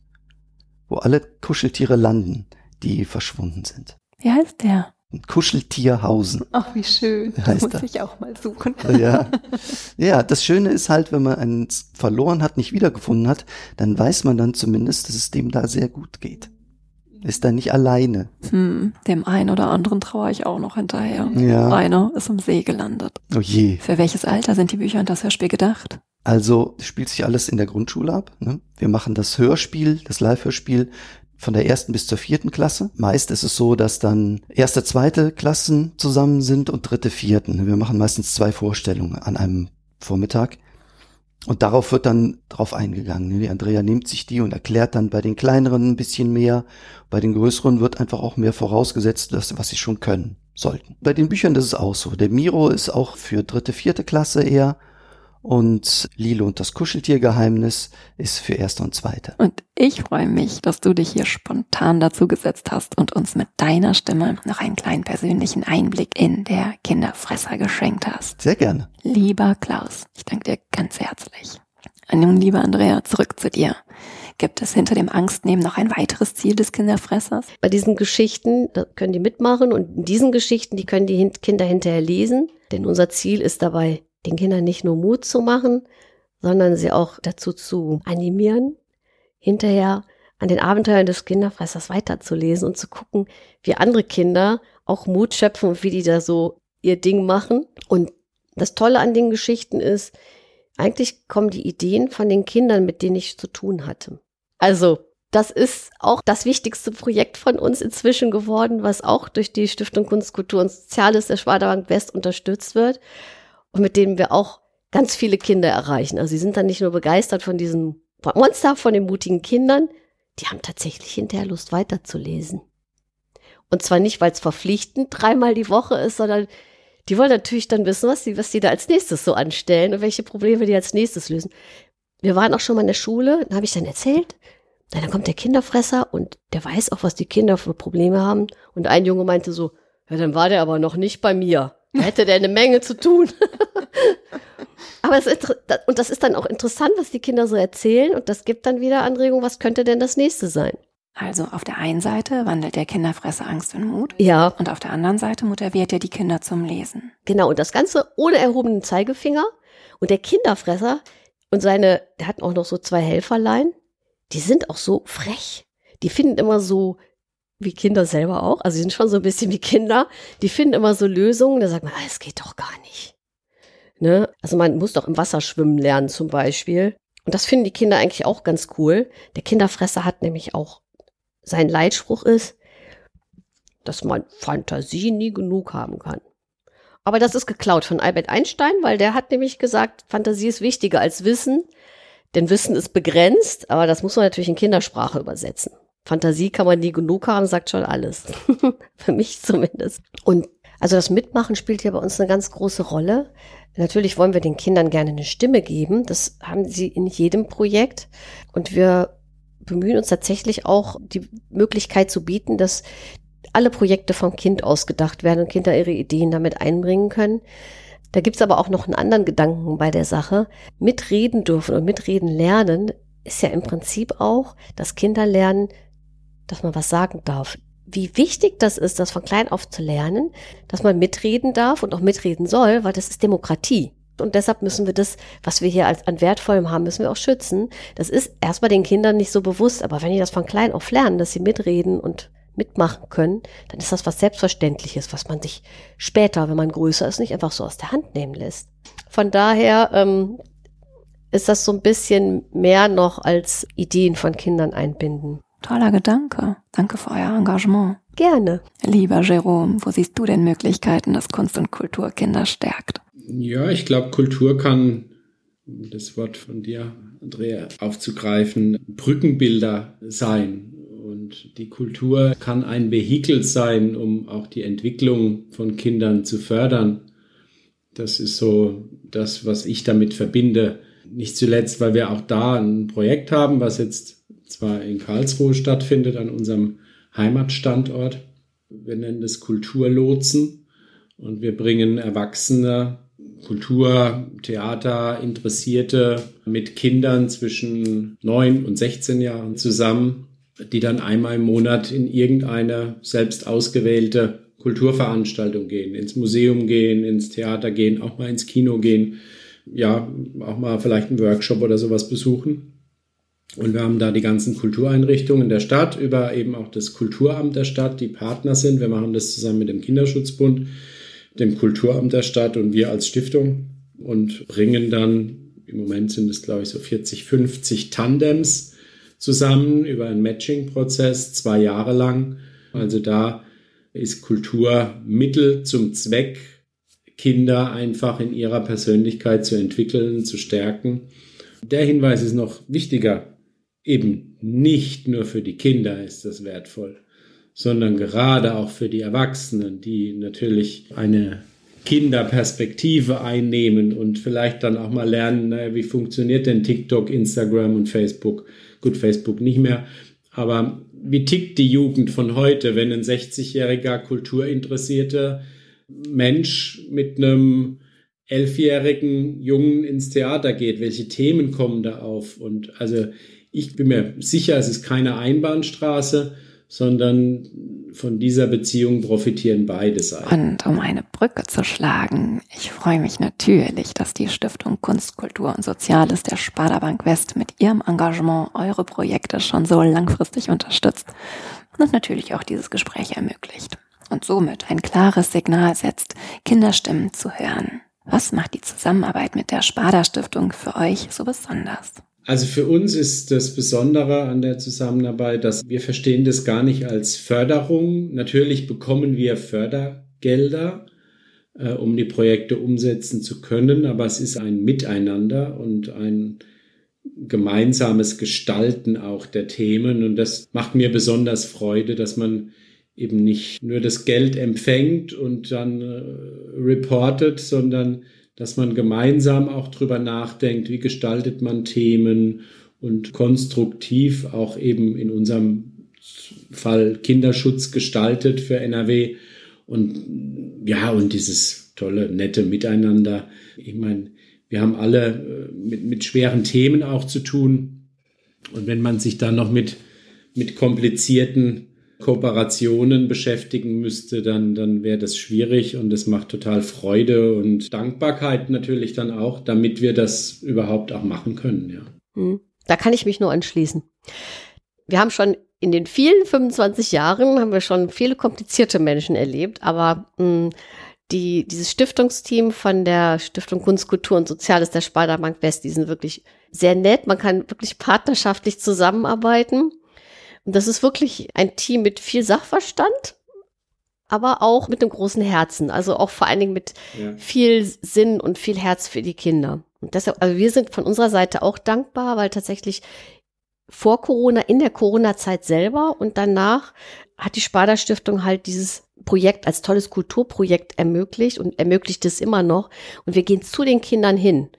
wo alle Kuscheltiere landen, die verschwunden sind. Wie heißt der? Kuscheltierhausen. Ach, wie schön. Heißt muss ich auch mal suchen. Ja. ja, das Schöne ist halt, wenn man einen verloren hat, nicht wiedergefunden hat, dann weiß man dann zumindest, dass es dem da sehr gut geht. Ist da nicht alleine. Hm, dem einen oder anderen traue ich auch noch hinterher. Ja. Einer ist im See gelandet. Oh je. Für welches Alter sind die Bücher und das Hörspiel gedacht? Also spielt sich alles in der Grundschule ab. Ne? Wir machen das Hörspiel, das Live-Hörspiel von der ersten bis zur vierten Klasse. Meist ist es so, dass dann erste, zweite Klassen zusammen sind und dritte, vierten. Wir machen meistens zwei Vorstellungen an einem Vormittag. Und darauf wird dann drauf eingegangen. Die Andrea nimmt sich die und erklärt dann bei den kleineren ein bisschen mehr. Bei den größeren wird einfach auch mehr vorausgesetzt, dass, was sie schon können sollten. Bei den Büchern das ist auch so. Der Miro ist auch für dritte, vierte Klasse eher und Lilo und das Kuscheltiergeheimnis ist für erste und zweite. Und ich freue mich, dass du dich hier spontan dazu gesetzt hast und uns mit deiner Stimme noch einen kleinen persönlichen Einblick in der Kinderfresser geschenkt hast. Sehr gerne. Lieber Klaus, ich danke dir ganz herzlich. Und nun, lieber Andrea, zurück zu dir. Gibt es hinter dem Angstnehmen noch ein weiteres Ziel des Kinderfressers? Bei diesen Geschichten da können die mitmachen und in diesen Geschichten, die können die Kinder hinterher lesen, denn unser Ziel ist dabei, den Kindern nicht nur Mut zu machen, sondern sie auch dazu zu animieren, hinterher an den Abenteuern des Kinderfressers weiterzulesen und zu gucken, wie andere Kinder auch Mut schöpfen und wie die da so ihr Ding machen. Und das Tolle an den Geschichten ist, eigentlich kommen die Ideen von den Kindern, mit denen ich zu tun hatte. Also, das ist auch das wichtigste Projekt von uns inzwischen geworden, was auch durch die Stiftung Kunst, Kultur und Soziales der Schwaderbank West unterstützt wird und mit denen wir auch ganz viele Kinder erreichen. Also sie sind dann nicht nur begeistert von diesem Monster, von den mutigen Kindern, die haben tatsächlich hinterher Lust weiterzulesen. Und zwar nicht, weil es verpflichtend dreimal die Woche ist, sondern die wollen natürlich dann wissen, was die, was die da als nächstes so anstellen und welche Probleme die als nächstes lösen. Wir waren auch schon mal in der Schule, da habe ich dann erzählt, dann kommt der Kinderfresser und der weiß auch, was die Kinder für Probleme haben. Und ein Junge meinte so, ja, dann war der aber noch nicht bei mir. Da hätte der eine Menge zu tun. Aber es ist, und das ist dann auch interessant, was die Kinder so erzählen und das gibt dann wieder Anregungen, was könnte denn das nächste sein? Also auf der einen Seite wandelt der Kinderfresser Angst in Mut. Ja. Und auf der anderen Seite motiviert er die Kinder zum Lesen. Genau, und das Ganze ohne erhobenen Zeigefinger. Und der Kinderfresser und seine, der hat auch noch so zwei Helferlein, die sind auch so frech. Die finden immer so wie Kinder selber auch. Also sie sind schon so ein bisschen wie Kinder. Die finden immer so Lösungen. Da sagt man, ah, es geht doch gar nicht. Ne? Also man muss doch im Wasser schwimmen lernen zum Beispiel. Und das finden die Kinder eigentlich auch ganz cool. Der Kinderfresser hat nämlich auch, sein Leitspruch ist, dass man Fantasie nie genug haben kann. Aber das ist geklaut von Albert Einstein, weil der hat nämlich gesagt, Fantasie ist wichtiger als Wissen. Denn Wissen ist begrenzt, aber das muss man natürlich in Kindersprache übersetzen. Fantasie kann man nie genug haben, sagt schon alles. Für mich zumindest. Und also das Mitmachen spielt hier bei uns eine ganz große Rolle. Natürlich wollen wir den Kindern gerne eine Stimme geben. Das haben sie in jedem Projekt. Und wir bemühen uns tatsächlich auch, die Möglichkeit zu bieten, dass alle Projekte vom Kind ausgedacht werden und Kinder ihre Ideen damit einbringen können. Da gibt's aber auch noch einen anderen Gedanken bei der Sache. Mitreden dürfen und mitreden lernen ist ja im Prinzip auch, dass Kinder lernen, dass man was sagen darf. Wie wichtig das ist, das von klein auf zu lernen, dass man mitreden darf und auch mitreden soll, weil das ist Demokratie. Und deshalb müssen wir das, was wir hier als an wertvollem haben, müssen wir auch schützen. Das ist erstmal den Kindern nicht so bewusst, aber wenn die das von klein auf lernen, dass sie mitreden und mitmachen können, dann ist das was Selbstverständliches, was man sich später, wenn man größer ist, nicht einfach so aus der Hand nehmen lässt. Von daher ähm, ist das so ein bisschen mehr noch als Ideen von Kindern einbinden. Toller Gedanke. Danke für euer Engagement. Gerne. Lieber Jerome, wo siehst du denn Möglichkeiten, dass Kunst und Kultur Kinder stärkt? Ja, ich glaube, Kultur kann, um das Wort von dir, Andrea, aufzugreifen, Brückenbilder sein. Und die Kultur kann ein Vehikel sein, um auch die Entwicklung von Kindern zu fördern. Das ist so das, was ich damit verbinde. Nicht zuletzt, weil wir auch da ein Projekt haben, was jetzt zwar in Karlsruhe stattfindet, an unserem Heimatstandort. Wir nennen das Kulturlotsen und wir bringen Erwachsene, Kultur, Theater, Interessierte mit Kindern zwischen 9 und 16 Jahren zusammen, die dann einmal im Monat in irgendeine selbst ausgewählte Kulturveranstaltung gehen, ins Museum gehen, ins Theater gehen, auch mal ins Kino gehen, ja, auch mal vielleicht einen Workshop oder sowas besuchen. Und wir haben da die ganzen Kultureinrichtungen der Stadt über eben auch das Kulturamt der Stadt, die Partner sind. Wir machen das zusammen mit dem Kinderschutzbund, dem Kulturamt der Stadt und wir als Stiftung und bringen dann, im Moment sind es glaube ich so 40, 50 Tandems zusammen über einen Matching-Prozess, zwei Jahre lang. Also da ist Kultur Mittel zum Zweck, Kinder einfach in ihrer Persönlichkeit zu entwickeln, zu stärken. Der Hinweis ist noch wichtiger. Eben nicht nur für die Kinder ist das wertvoll, sondern gerade auch für die Erwachsenen, die natürlich eine Kinderperspektive einnehmen und vielleicht dann auch mal lernen, naja, wie funktioniert denn TikTok, Instagram und Facebook? Gut, Facebook nicht mehr, aber wie tickt die Jugend von heute, wenn ein 60-jähriger kulturinteressierter Mensch mit einem elfjährigen Jungen ins Theater geht? Welche Themen kommen da auf? Und also ich bin mir sicher, es ist keine Einbahnstraße, sondern von dieser Beziehung profitieren beide Seiten. Und um eine Brücke zu schlagen, ich freue mich natürlich, dass die Stiftung Kunst, Kultur und Soziales der Sparda-Bank West mit ihrem Engagement eure Projekte schon so langfristig unterstützt und natürlich auch dieses Gespräch ermöglicht und somit ein klares Signal setzt, Kinderstimmen zu hören. Was macht die Zusammenarbeit mit der Sparda Stiftung für euch so besonders? Also für uns ist das Besondere an der Zusammenarbeit, dass wir verstehen das gar nicht als Förderung. Natürlich bekommen wir Fördergelder, äh, um die Projekte umsetzen zu können, aber es ist ein Miteinander und ein gemeinsames Gestalten auch der Themen und das macht mir besonders Freude, dass man eben nicht nur das Geld empfängt und dann äh, reportet, sondern dass man gemeinsam auch drüber nachdenkt, wie gestaltet man Themen und konstruktiv auch eben in unserem Fall Kinderschutz gestaltet für NRW. Und ja, und dieses tolle, nette Miteinander. Ich meine, wir haben alle äh, mit, mit schweren Themen auch zu tun. Und wenn man sich dann noch mit, mit komplizierten Kooperationen beschäftigen müsste, dann, dann wäre das schwierig und es macht total Freude und Dankbarkeit natürlich dann auch, damit wir das überhaupt auch machen können, ja. Hm. Da kann ich mich nur anschließen. Wir haben schon in den vielen 25 Jahren haben wir schon viele komplizierte Menschen erlebt, aber mh, hm, die, dieses Stiftungsteam von der Stiftung Kunst, Kultur und Soziales der Sparda Bank West, die sind wirklich sehr nett. Man kann wirklich partnerschaftlich zusammenarbeiten. Und das ist wirklich ein Team mit viel Sachverstand, aber auch mit einem großen Herzen. Also auch vor allen Dingen mit ja. viel Sinn und viel Herz für die Kinder. Und deshalb, also wir sind von unserer Seite auch dankbar, weil tatsächlich vor Corona, in der Corona-Zeit selber und danach hat die Sparda Stiftung halt dieses Projekt als tolles Kulturprojekt ermöglicht und ermöglicht es immer noch. Und wir gehen zu den Kindern hin.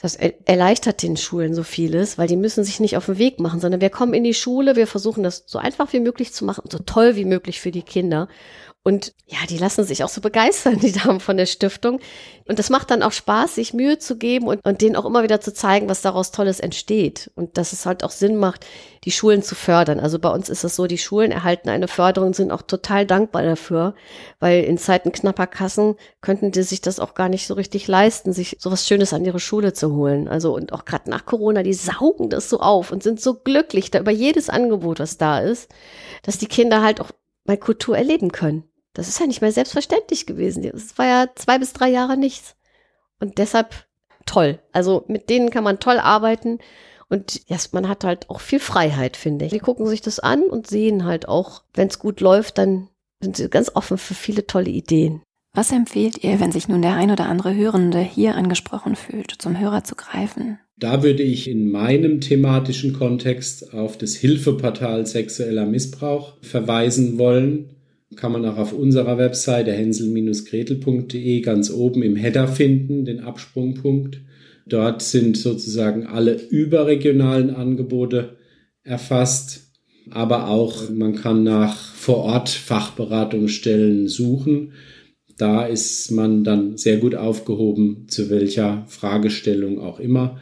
Das erleichtert den Schulen so vieles, weil die müssen sich nicht auf den Weg machen, sondern wir kommen in die Schule, wir versuchen das so einfach wie möglich zu machen, so toll wie möglich für die Kinder. Und ja, die lassen sich auch so begeistern, die Damen von der Stiftung. Und das macht dann auch Spaß, sich Mühe zu geben und, und denen auch immer wieder zu zeigen, was daraus Tolles entsteht. Und dass es halt auch Sinn macht, die Schulen zu fördern. Also bei uns ist es so, die Schulen erhalten eine Förderung, sind auch total dankbar dafür, weil in Zeiten knapper Kassen könnten die sich das auch gar nicht so richtig leisten, sich sowas Schönes an ihre Schule zu holen. Also und auch gerade nach Corona, die saugen das so auf und sind so glücklich da über jedes Angebot, was da ist, dass die Kinder halt auch mal Kultur erleben können. Das ist ja nicht mehr selbstverständlich gewesen. Das war ja zwei bis drei Jahre nichts. Und deshalb toll. Also mit denen kann man toll arbeiten. Und ja, man hat halt auch viel Freiheit, finde ich. Die gucken sich das an und sehen halt auch, wenn es gut läuft, dann sind sie ganz offen für viele tolle Ideen. Was empfehlt ihr, wenn sich nun der ein oder andere Hörende hier angesprochen fühlt, zum Hörer zu greifen? Da würde ich in meinem thematischen Kontext auf das Hilfeportal sexueller Missbrauch verweisen wollen kann man auch auf unserer Webseite hänsel-gretel.de ganz oben im Header finden, den Absprungpunkt. Dort sind sozusagen alle überregionalen Angebote erfasst, aber auch man kann nach vor Ort Fachberatungsstellen suchen. Da ist man dann sehr gut aufgehoben, zu welcher Fragestellung auch immer.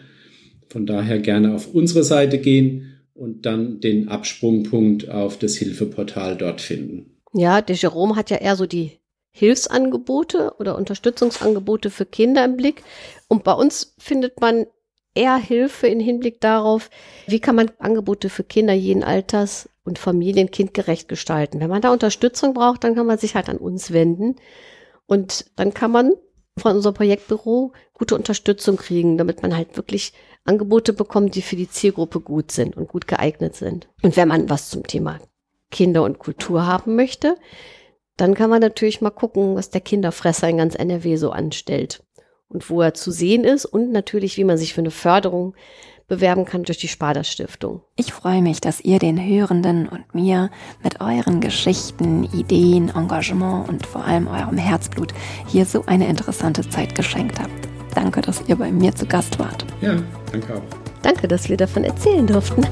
Von daher gerne auf unsere Seite gehen und dann den Absprungpunkt auf das Hilfeportal dort finden. Ja, der Jerome hat ja eher so die Hilfsangebote oder Unterstützungsangebote für Kinder im Blick. Und bei uns findet man eher Hilfe in Hinblick darauf, wie kann man Angebote für Kinder jeden Alters und Familien kindgerecht gestalten. Wenn man da Unterstützung braucht, dann kann man sich halt an uns wenden. Und dann kann man von unserem Projektbüro gute Unterstützung kriegen, damit man halt wirklich Angebote bekommt, die für die Zielgruppe gut sind und gut geeignet sind. Und wenn man was zum Thema Kinder und Kultur haben möchte, dann kann man natürlich mal gucken, was der Kinderfresser in ganz NRW so anstellt und wo er zu sehen ist und natürlich, wie man sich für eine Förderung bewerben kann durch die Sparda Stiftung. Ich freue mich, dass ihr den Hörenden und mir mit euren Geschichten, Ideen, Engagement und vor allem eurem Herzblut hier so eine interessante Zeit geschenkt habt. Danke, dass ihr bei mir zu Gast wart. Ja, danke auch. Danke, dass wir davon erzählen durften.